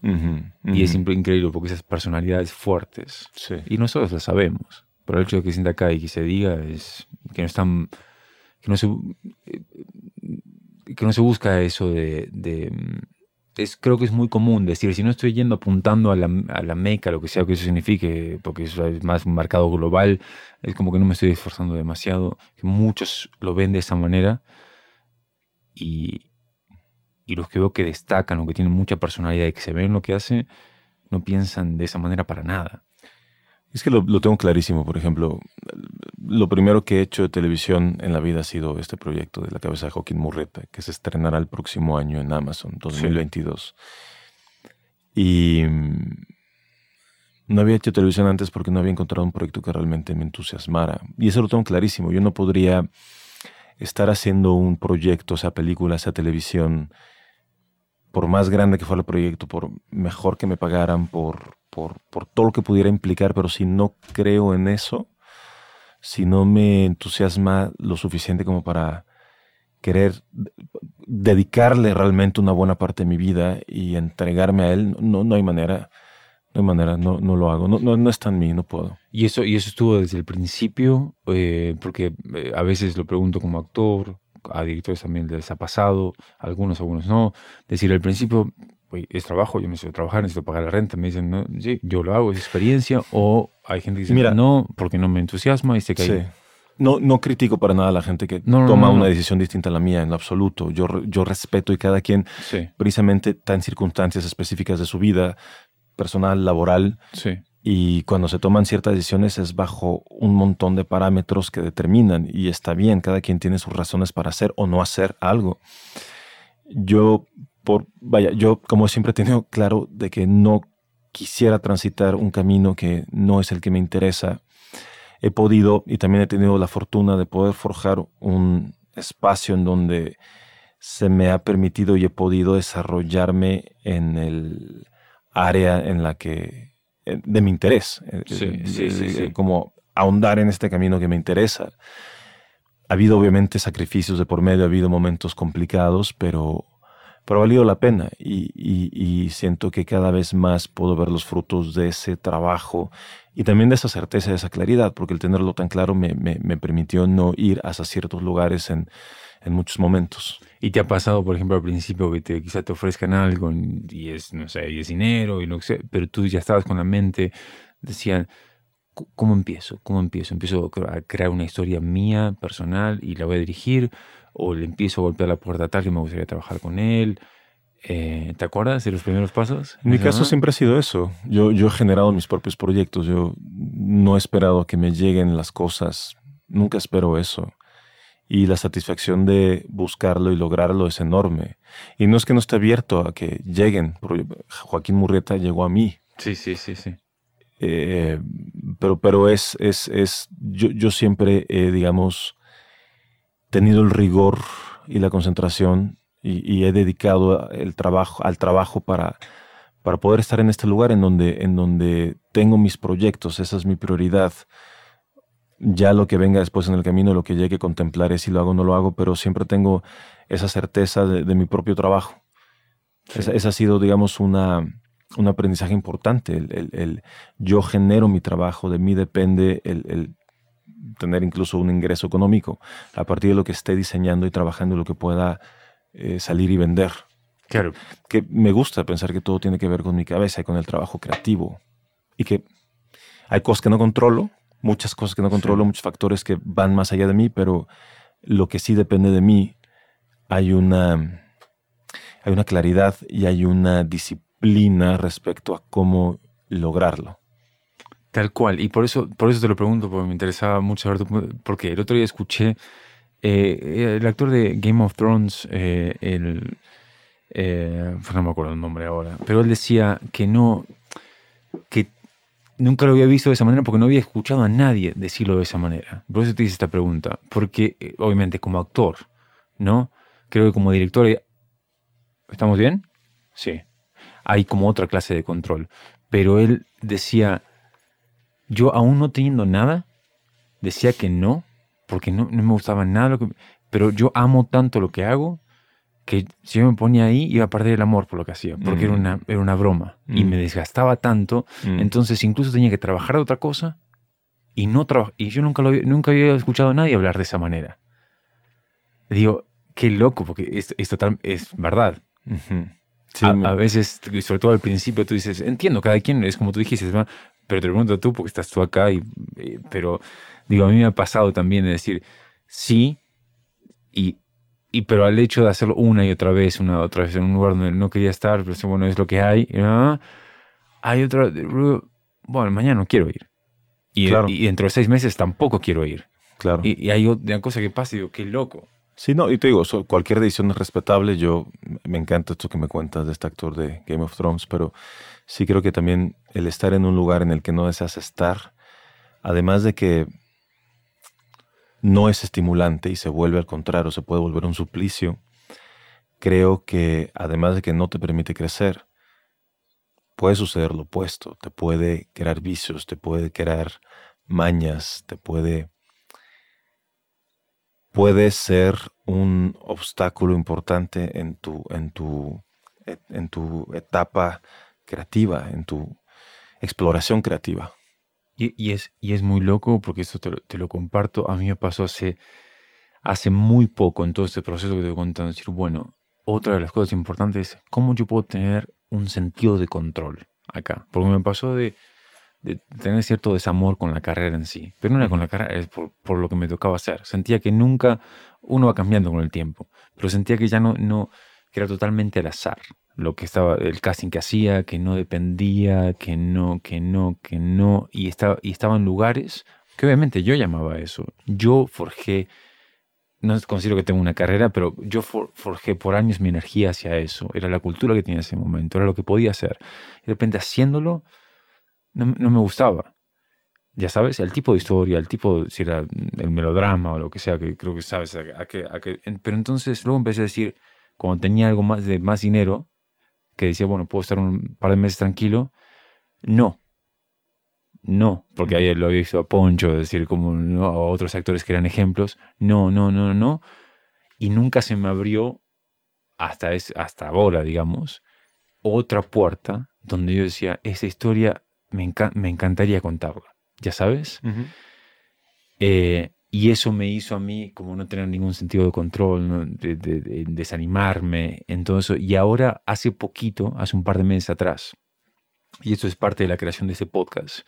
Y es increíble porque esas personalidades fuertes, y nosotros las sabemos, pero el hecho de que se sienta acá y que se diga es que no están, que no se, que no se busca eso de, es, creo que es muy común decir, si no estoy yendo apuntando a la, a la meca, lo que sea que eso signifique, porque es más un mercado global, es como que no me estoy esforzando demasiado, muchos lo ven de esa manera y, y los que veo que destacan o que tienen mucha personalidad y que se ven lo que hace, no piensan de esa manera para nada. Es que lo, tengo clarísimo, por ejemplo, lo primero que he hecho de televisión en la vida ha sido este proyecto de la cabeza de Joaquín Murreta, que se estrenará el próximo año en Amazon, 2022. Y mm, no había hecho televisión antes porque no había encontrado un proyecto que realmente me entusiasmara. Y eso lo tengo clarísimo. Yo no podría estar haciendo un proyecto, sea película, sea televisión, por más grande que fuera el proyecto, por mejor que me pagaran, por por, todo lo que pudiera implicar, pero si no creo en eso, si no me entusiasma lo suficiente como para querer dedicarle realmente una buena parte de mi vida y entregarme a él, no, no hay manera. No hay manera, no, no lo hago. No, no, no está en mí, no puedo. ¿Y eso, y eso estuvo desde el principio? Eh, porque eh, a veces lo pregunto como actor, a directores también les ha pasado, algunos, algunos no. Decir, al principio es trabajo, yo necesito trabajar, necesito pagar la renta. Me dicen, no, sí, yo lo hago, es experiencia. O hay gente que dice, Mira, no, porque no me entusiasma y se cae. No, no critico para nada a la gente que toma una decisión distinta a la mía, en lo absoluto. Yo, yo respeto y cada quien, precisamente, está en circunstancias específicas de su vida, personal, laboral. Y cuando se toman ciertas decisiones es bajo un montón de parámetros que determinan y está bien, cada quien tiene sus razones para hacer o no hacer algo. Yo por, vaya, yo como siempre he tenido claro de que no quisiera transitar un camino que no es el que me interesa, he podido y también he tenido la fortuna de poder forjar un espacio en donde se me ha permitido y he podido desarrollarme en el área en la que de mi interés, eh, sí, como ahondar en este camino que me interesa. Ha habido obviamente sacrificios de por medio, ha habido momentos complicados, pero pero ha valido la pena y, siento que cada vez más puedo ver los frutos de ese trabajo y también de esa certeza, de esa claridad, porque el tenerlo tan claro me, permitió no ir hasta ciertos lugares en, muchos momentos. ¿Y te ha pasado, por ejemplo, al principio que te, quizá te ofrezcan algo y es, no sé, y es dinero y no sé, pero tú ya estabas con la mente, decían, ¿cómo empiezo? ¿Cómo empiezo? ¿Empiezo a crear una historia mía, personal, y la voy a dirigir? O le empiezo a golpear la puerta tal que me gustaría trabajar con él. Eh, ¿Te acuerdas de los primeros pasos? En mi caso siempre ha sido eso. Yo, yo he generado mis propios proyectos. Yo no he esperado que me lleguen las cosas. Nunca espero eso. Y la satisfacción de buscarlo y lograrlo es enorme. Y no es que no esté abierto a que lleguen. Joaquín Murrieta llegó a mí. Sí, sí, sí, sí. Eh, pero, pero es, es, es yo, yo siempre, digamos, tenido el rigor y la concentración y, he dedicado el trabajo, al trabajo para, para poder estar en este lugar en donde, en donde tengo mis proyectos, esa es mi prioridad. Ya lo que venga después en el camino, lo que llegue a contemplar es si lo hago o no lo hago, pero siempre tengo esa certeza de, mi propio trabajo. Esa, ha sido, digamos, una, un aprendizaje importante. El, yo genero mi trabajo, de mí depende el, tener incluso un ingreso económico a partir de lo que esté diseñando y trabajando y lo que pueda eh, salir y vender. Claro. Que me gusta pensar que todo tiene que ver con mi cabeza y con el trabajo creativo. Y que hay cosas que no controlo, muchas cosas que no controlo, muchos factores que van más allá de mí, pero lo que sí depende de mí, hay una, hay una claridad y hay una disciplina respecto a cómo lograrlo. Tal cual, y por eso, por eso te lo pregunto, porque me interesaba mucho saber porque el otro día escuché eh, el actor de Game of Thrones, eh, el, eh, no me acuerdo el nombre ahora, pero él decía que no, que nunca lo había visto de esa manera porque no había escuchado a nadie decirlo de esa manera. Por eso te hice esta pregunta, porque obviamente como actor, ¿no? Creo que como director, ¿estamos bien? Sí. Hay como otra clase de control, pero él decía yo aún no teniendo nada, decía que no, porque no, me gustaba nada, lo que, pero yo amo tanto lo que hago que si yo me ponía ahí iba a perder el amor por lo que hacía, porque era, Mm. una, era una broma y Mm. me desgastaba tanto, Mm. entonces incluso tenía que trabajar de otra cosa y no y yo nunca, lo, había- nunca había escuchado a nadie hablar de esa manera. Digo, qué loco, porque es, es, total, es verdad. Sí, a, me- a veces, sobre todo al principio, tú dices, entiendo, cada quien es como tú dijiste, ¿no? Pero te lo pregunto tú porque estás tú acá, y, eh, pero digo, a mí me ha pasado también de decir, sí, y, y pero al hecho de hacerlo una y otra vez, una otra vez en un lugar donde no quería estar, pero bueno, es lo que hay, ah, hay otra, bueno, mañana no quiero ir. Y, Claro. y dentro de seis meses tampoco quiero ir. claro. Y, y hay otra cosa que pasa y digo, qué loco. Sí, no, y te digo, cualquier decisión es respetable. Yo me encanta esto que me cuentas de este actor de Game of Thrones, pero sí creo que también el estar en un lugar en el que no deseas estar, además de que no es estimulante y se vuelve al contrario, se puede volver un suplicio, creo que además de que no te permite crecer, puede suceder lo opuesto, te puede crear vicios, te puede crear mañas, te puede puede ser un obstáculo importante en tu, en tu, en tu etapa creativa, en tu exploración creativa. Y, y es, y es muy loco porque esto te lo, te lo comparto. A mí me pasó hace, hace muy poco en todo este proceso que te voy contando. Decir, bueno, otra de las cosas importantes es cómo yo puedo tener un sentido de control acá. Porque me pasó de, de tener cierto desamor con la carrera en sí. Pero no era con la carrera, es por, por lo que me tocaba hacer. Sentía que nunca, uno va cambiando con el tiempo, pero sentía que ya no, no que era totalmente al azar lo que estaba, el casting que hacía, que no dependía, que no, que no, que no, y estaba, y estaba en lugares que obviamente yo llamaba eso. Yo forjé, no considero que tengo una carrera, pero yo for- forjé por años mi energía hacia eso. Era la cultura que tenía en ese momento, era lo que podía hacer. Y de repente haciéndolo, no, no me gustaba. Ya sabes, el tipo de historia, el tipo, si era el melodrama o lo que sea, que creo que sabes a, a qué- a en- Pero entonces luego empecé a decir, cuando tenía algo más de más dinero, que decía, bueno, puedo estar un par de meses tranquilo, no. No, porque ahí lo había visto a Poncho, decir, como ¿no? a otros actores que eran ejemplos. No, no, no, no. Y nunca se me abrió, hasta, es, hasta ahora, digamos, otra puerta donde yo decía, esa historia me, enca- me encantaría contarla. ¿Ya sabes? Eh, y eso me hizo a mí como no tener ningún sentido de control, desanimarme en todo eso. Y ahora, hace poquito, hace un par de meses atrás, y esto es parte de la creación de este podcast,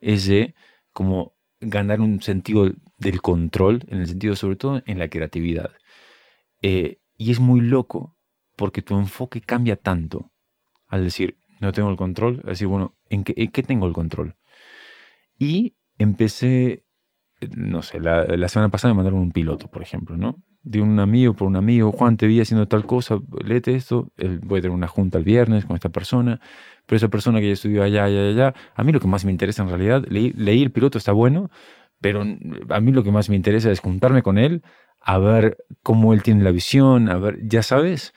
es de como ganar un sentido del control, en el sentido sobre todo en la creatividad. Eh, y es muy loco porque tu enfoque cambia tanto al decir, no tengo el control, a decir, bueno, ¿en qué, en qué tengo el control? Y empecé, no sé, la, semana pasada me mandaron un piloto, por ejemplo, ¿no? De un amigo por un amigo, Juan, te vi haciendo tal cosa, léete esto, eh, voy a tener una junta el viernes con esta persona, pero esa persona que ya estudió allá, allá, allá, a mí lo que más me interesa en realidad, leí, leí el piloto, está bueno, pero a mí lo que más me interesa es juntarme con él, a ver cómo él tiene la visión, a ver, ya sabes.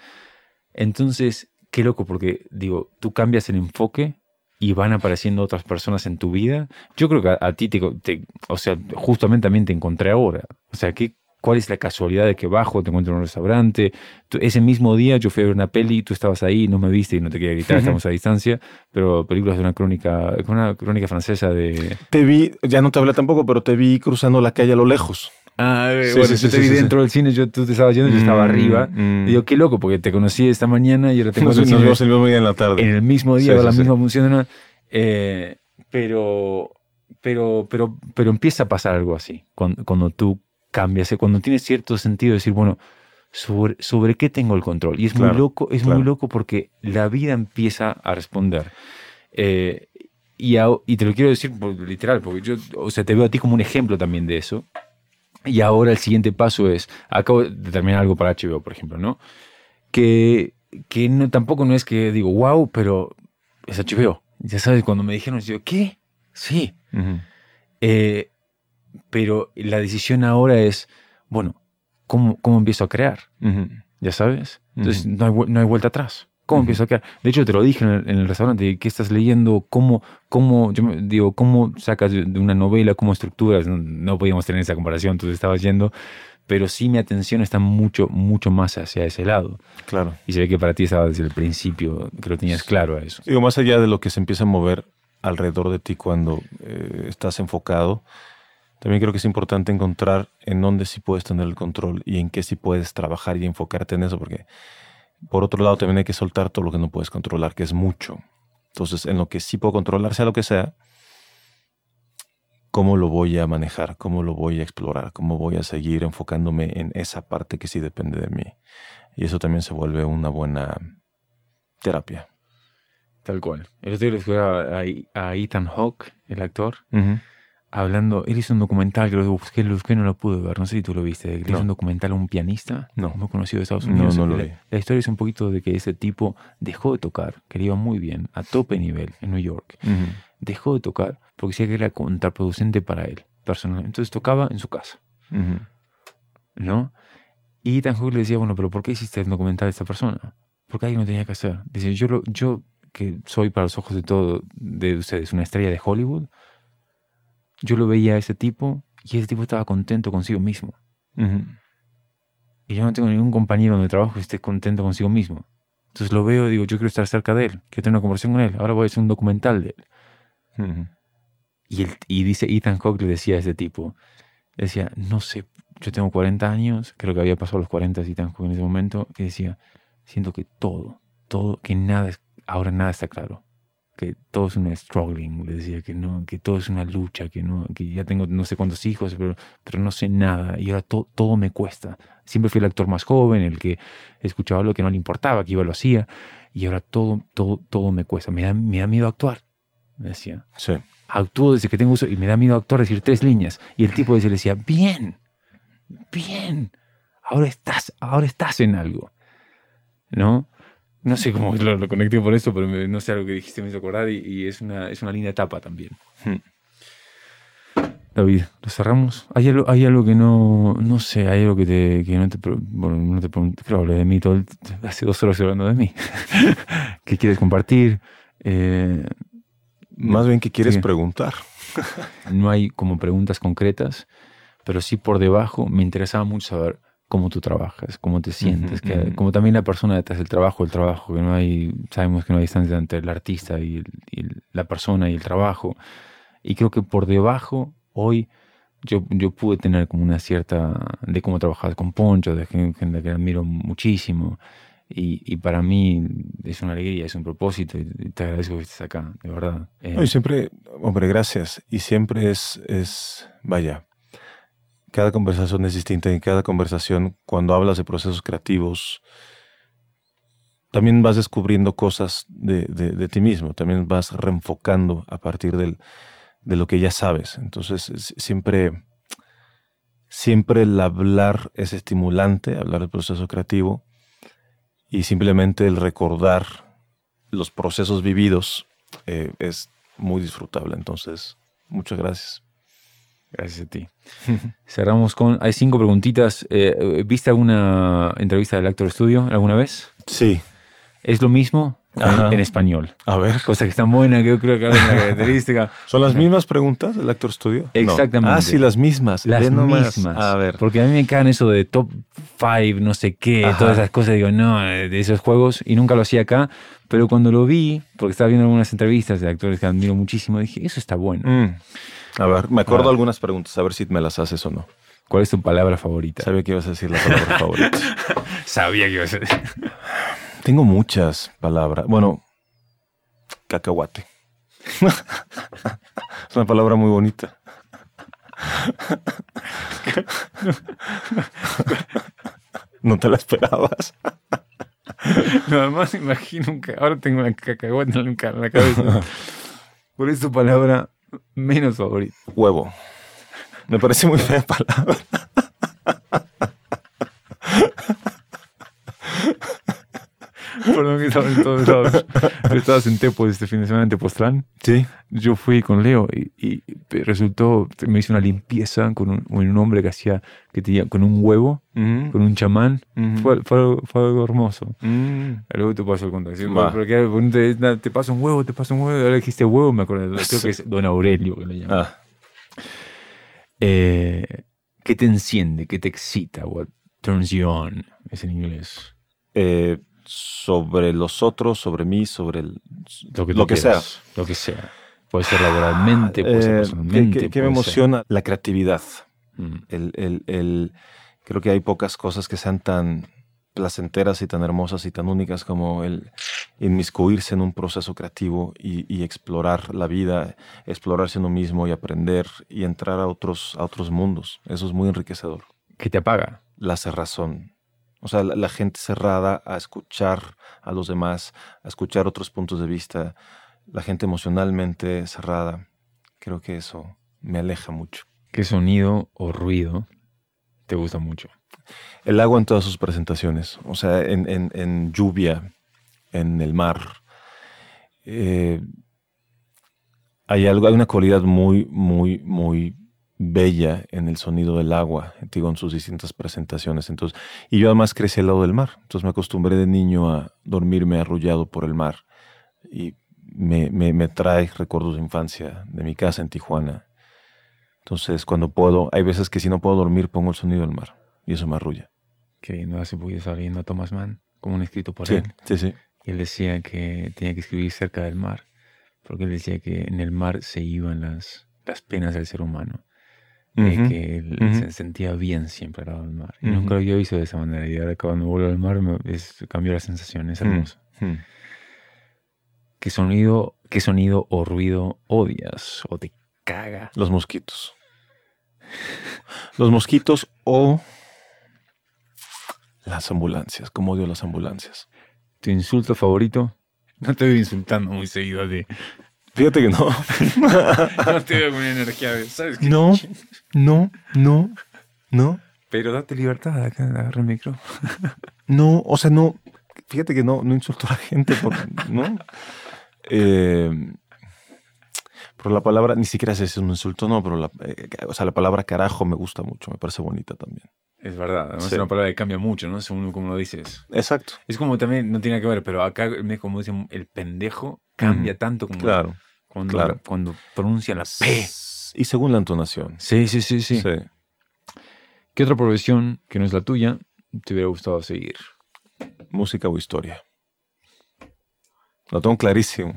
Entonces, qué loco, porque digo, tú cambias el enfoque y van apareciendo otras personas en tu vida. Yo creo que a, a ti, te, te- o sea, justamente también te encontré ahora. O sea, ¿qué, ¿cuál es la casualidad de que bajo, te encuentro en un restaurante? Tú- ese mismo día yo fui a ver una peli, tú estabas ahí, no me viste y no te quería gritar, estamos a distancia, pero películas de una crónica, una crónica francesa de... Te vi, ya no te hablé tampoco, pero te vi cruzando la calle a lo lejos. Ah, Sí, bueno, sí, yo sí, te vi dentro del cine, yo, tú te estabas yendo, yo estaba Mm, arriba. mm. Y digo, qué loco, porque te conocí esta mañana y ahora te Nos, en el mismo día en la tarde. en el mismo día, la misma función. Eh, pero, pero, pero, pero empieza a pasar algo así, cuando, cuando tú cambias, eh, cuando tienes cierto sentido de decir, bueno, sobre, sobre qué tengo el control. Y es Claro, muy loco, es claro. muy loco porque la vida empieza a responder. Eh, y, a- y te lo quiero decir por- literal, porque yo, o sea, te veo a ti como un ejemplo también de eso. Y ahora el siguiente paso es, acabo de terminar algo para HBO, por ejemplo, ¿no? Que, que no, tampoco no es que digo, wow, pero es HBO. Ya sabes, cuando me dijeron, yo, ¿qué? Sí. Eh, pero la decisión ahora es, bueno, ¿cómo, cómo empiezo a crear? ¿Ya sabes? Entonces no, hay, no hay vuelta atrás. ¿Cómo Ujú. empiezo a crear? De hecho, te lo dije en el, en el restaurante, ¿qué estás leyendo? ¿Cómo, cómo, yo digo, cómo sacas de una novela, cómo estructuras? No, no podíamos tener esa comparación, tú te estabas yendo, pero sí mi atención está mucho, mucho más hacia ese lado. Claro. Y se ve que para ti estaba desde el principio, que lo tenías claro a eso. Digo, más allá de lo que se empieza a mover alrededor de ti cuando eh, estás enfocado, también creo que es importante encontrar en dónde sí puedes tener el control y en qué sí puedes trabajar y enfocarte en eso, porque por otro lado también hay que soltar todo lo que no puedes controlar, que es mucho. Entonces, en lo que sí puedo controlar, sea lo que sea, cómo lo voy a manejar, cómo lo voy a explorar, cómo voy a seguir enfocándome en esa parte que sí depende de mí. Y eso también se vuelve una buena terapia. Tal cual. El otro día le a, a, Ethan Hawke, el actor, hablando. Él hizo un documental que lo busqué, lo busqué no lo pude ver. No sé si tú lo viste. Él hizo un documental a un pianista no. muy conocido de Estados Unidos. No, no lo la, vi. la, historia es un poquito de que ese tipo dejó de tocar, que le iba muy bien, a tope nivel en New York. Uh -huh. Dejó de tocar porque decía que era contraproducente para él, personalmente. Entonces tocaba en su casa. Uh -huh. ¿No? Y Ethan Hawke le decía, bueno, pero ¿por qué hiciste el documental de esta persona? Porque alguien no tenía que hacer. Dice, yo, lo, yo que soy para los ojos de todo de ustedes una estrella de Hollywood, yo lo veía a ese tipo y ese tipo estaba contento consigo mismo. Uh -huh. Y yo no tengo ningún compañero de trabajo que esté contento consigo mismo. Entonces lo veo y digo, yo quiero estar cerca de él, quiero tener una conversación con él, ahora voy a hacer un documental de él. Uh -huh. y, el, y dice Ethan Hawke le decía a ese tipo, decía, no sé, yo tengo 40 años, creo que había pasado los 40 Ethan Hawke en ese momento, y decía, siento que todo, todo, que nada, ahora nada está claro que todo es un struggling, le decía que no, que todo es una lucha, que no, que ya tengo no sé cuántos hijos, pero, pero no sé nada y ahora to, todo me cuesta. Siempre fui el actor más joven, el que escuchaba lo que no le importaba, que iba lo hacía y ahora todo, todo, todo me cuesta. Me da, me da miedo actuar, me decía. Sí. Actúo desde que tengo uso y me da miedo actuar, decir tres líneas. Y el tipo le decía, bien, bien, ahora estás, ahora estás en algo, ¿no? No sé cómo lo, lo conecté por eso, pero me, no sé, algo que dijiste me hizo acordar y, y, es, una, es una linda etapa también. Hmm. David, ¿lo cerramos? ¿Hay algo, hay algo que no, no sé, hay algo que, te, que no te, bueno, no te pregunté, creo hablé de mí todo el, hace dos horas hablando de mí. ¿Qué quieres compartir? Eh, Más bien que quieres sí. preguntar. no hay como preguntas concretas, pero sí por debajo me interesaba mucho saber cómo tú trabajas, cómo te sientes, uh -huh, que, uh -huh. como también la persona detrás del trabajo, el trabajo, que no hay, sabemos que no hay distancia entre el artista y, el, y la persona y el trabajo. Y creo que por debajo, hoy, yo, yo pude tener como una cierta, de cómo trabajar con Poncho, de gente que admiro muchísimo. Y, y, para mí es una alegría, es un propósito y te agradezco que estés acá, de verdad. Eh, no, y siempre, hombre, gracias. Y siempre es, es, vaya, cada conversación es distinta en cada conversación, cuando hablas de procesos creativos, también vas descubriendo cosas de, de, de ti mismo, también vas reenfocando a partir del, de lo que ya sabes. Entonces, siempre, siempre el hablar es estimulante, hablar del proceso creativo, y simplemente el recordar los procesos vividos eh, es muy disfrutable. Entonces, muchas gracias. Gracias a ti. Cerramos con. Hay cinco preguntitas. Eh, ¿Viste alguna entrevista del Actor Studio alguna vez? Sí. ¿Es lo mismo? En, en, español. A ver. Cosa que está buena, que yo creo que es una característica. ¿Son las mismas preguntas del Actor Studio? Exactamente. No. Ah, sí, las mismas. Las mismas. A ver. Porque a mí me caen eso de top 5, no sé qué, Ajá. todas esas cosas. Digo, no, de esos juegos. Y nunca lo hacía acá. Pero cuando lo vi, porque estaba viendo algunas entrevistas de actores que admiro muchísimo, dije, eso está bueno. Mm. A ver, me acuerdo ah. algunas preguntas, a ver si me las haces o no. ¿Cuál es tu palabra favorita? Sabía que ibas a decir la palabra favorita. Sabía que ibas a decir. Tengo muchas palabras. Bueno, cacahuate. es una palabra muy bonita. no te la esperabas. Nada más imagino que ahora tengo una cacahuate en la cabeza. Por eso palabra menos favorita. Huevo. Me parece muy fea palabra. Perdón que estaba en todos lados. Tú estabas en Tepo este fin de semana en Tepoztlán. Sí. Yo fui con Leo y, y, resultó, me hice una limpieza con un, un, hombre que hacía, que tenía con un huevo, uh -huh. con un chamán. Uh -huh. fue, fue, fue, algo hermoso. Uh -huh. Luego te paso el contacto. Porque te, te paso un huevo, te paso un huevo. Ahora dijiste huevo, me acuerdo. Creo que es Don Aurelio que le llaman. Ah. Eh, ¿Qué te enciende? ¿Qué te excita? What turns you on? Es en inglés. Eh, sobre los otros, sobre mí, sobre el- Lo que, Lo sea. Lo que sea. Puede ser laboralmente, puede ser Eh, personalmente. ¿qué- me ser- emociona? La creatividad. Mm. El, el- el- creo que hay pocas cosas que sean tan placenteras y tan hermosas y tan únicas como el inmiscuirse en un proceso creativo y, y explorar la vida, explorarse uno mismo y aprender y entrar a otros, a otros mundos. Eso es muy enriquecedor. ¿Qué te apaga? La cerrazón. O sea, la, la gente cerrada a escuchar a los demás, a escuchar otros puntos de vista, la gente emocionalmente cerrada. Creo que eso me aleja mucho. ¿Qué sonido o ruido te gusta mucho? El agua en todas sus presentaciones, o sea, en, en- en lluvia, en el mar. eh, hay algo, hay una cualidad muy, muy, muy bella en el sonido del agua, digo, en sus distintas presentaciones. Entonces, y yo además crecí al lado del mar, entonces me acostumbré de niño a dormirme arrullado por el mar y me, me, me trae recuerdos de infancia de mi casa en Tijuana. Entonces, cuando puedo, hay veces que si no puedo dormir pongo el sonido del mar y eso me arrulla. Que no hace estaba leyendo a Thomas Mann, como un escrito por Sí, él. sí, sí. Y él decía que tenía que escribir cerca del mar, porque él decía que en el mar se iban las, las penas del ser humano. Eh, Ujú, que él ujú. se sentía bien siempre al lado del mar. Y Ujú. nunca lo había visto de esa manera. Y ahora cuando vuelvo al mar me, es- cambió la sensación, es Mm, hermoso. mm. ¿Qué sonido, ¿Qué sonido o ruido odias o te caga? Los mosquitos. Los mosquitos o las ambulancias. Como odio las ambulancias. ¿Tu insulto favorito? No te veo insultando muy seguido ti. Fíjate que no. No te veo con energía, ¿sabes qué? No, no, no, no, Pero date libertad, acá agarra el micro. no. O sea, no. Fíjate que no, no insulto a la gente. Por, ¿No? Eh, pero la palabra, ni siquiera sé si es un insulto, no, pero la, eh, o sea, la palabra carajo me gusta mucho, me parece bonita también. Es verdad, además Sí. es una palabra que cambia mucho, ¿no? Según cómo lo dices. Exacto. Es como también, no tiene que ver, pero acá, me- como dicen, el pendejo cambia tanto como Claro. Cuando, claro. cuando pronuncia la P. Y según la entonación. Sí, sí, sí, sí. Sí. ¿Qué otra profesión que no es la tuya te hubiera gustado seguir? Música o historia. Lo tengo clarísimo.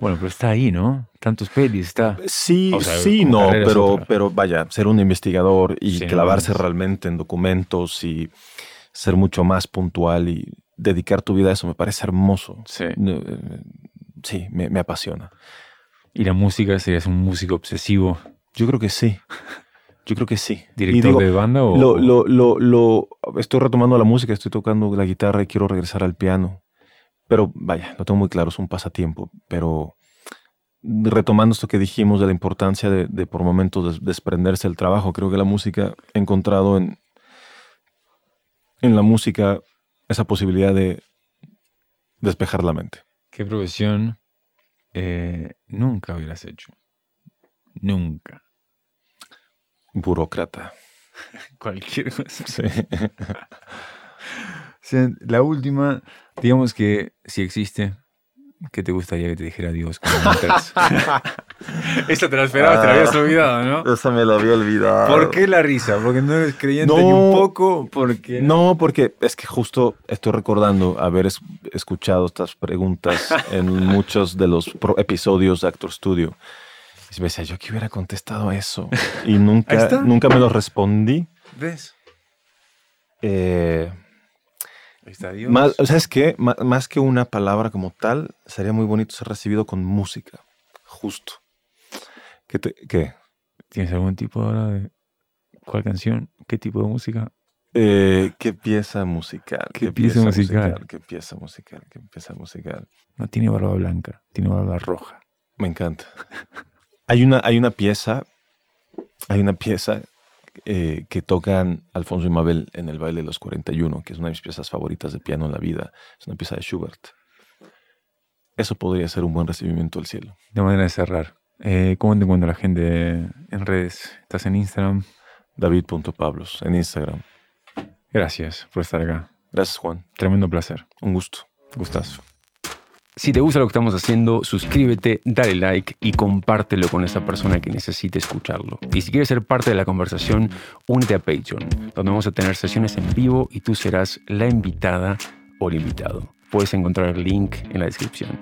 Bueno, pero está ahí, ¿no? Tantos pelis, está. Sí, O sea, sí, como no, pero, pero vaya, ser un investigador y Sí, clavarse no, realmente en documentos y ser mucho más puntual y dedicar tu vida a eso me parece hermoso. Sí. Eh, Sí, me, me apasiona. Y la música, serías un músico obsesivo, Yo creo que sí. Yo creo que sí. Director digo, de banda o. lo, lo, lo, lo- estoy retomando la música, estoy tocando la guitarra y quiero regresar al piano. Pero vaya, lo tengo muy claro, es un pasatiempo. Pero retomando esto que dijimos de la importancia de, de por momentos des- desprenderse del trabajo, creo que la música he encontrado en, en la música esa posibilidad de despejar la mente. ¿Qué profesión eh, nunca hubieras hecho? Nunca. Burócrata. Cualquier cosa. Sí. O sea, la última, digamos que si existe, ¿qué te gustaría que te dijera Dios cuando entras? Esta te la esperabas, te la habías olvidado, ¿no? Esa me la había olvidado. ¿Por qué la risa? ¿Porque no eres creyente No. ni un poco? Porque No, porque es que justo estoy recordando haber es- escuchado estas preguntas en muchos de los episodios de Actor Studio. Y me decía, yo que hubiera contestado eso. Y nunca, nunca me lo respondí. ¿Ves? Eh, está Dios. más, ¿Sabes qué? Má- más que una palabra como tal, sería muy bonito ser recibido con música. Justo. ¿Qué? te- qué? ¿Tienes algún tipo ahora de... ¿Cuál canción? ¿Qué tipo de música? Eh, ¿Qué pieza musical? ¿Qué pieza musical? ¿Qué pieza musical? ¿Qué pieza musical? No tiene barba blanca, tiene barba roja. Me encanta. Hay una, hay una pieza, hay una pieza eh, que tocan Alfonso y Mabel en el baile de los 41, que es una de mis piezas favoritas de piano en la vida. Es una pieza de Schubert. Eso podría ser un buen recibimiento del cielo. De manera de cerrar, eh, ¿cómo te encuentra la gente en redes? ¿Estás en Instagram? David.pablos en Instagram. Gracias por estar acá. Gracias, Juan. Tremendo placer. Un gusto. Gustazo. Si te gusta lo que estamos haciendo, suscríbete, dale like y compártelo con esa persona que necesite escucharlo. Y si quieres ser parte de la conversación, únete a Patreon, donde vamos a tener sesiones en vivo y tú serás la invitada o el invitado. Puedes encontrar el link en la descripción.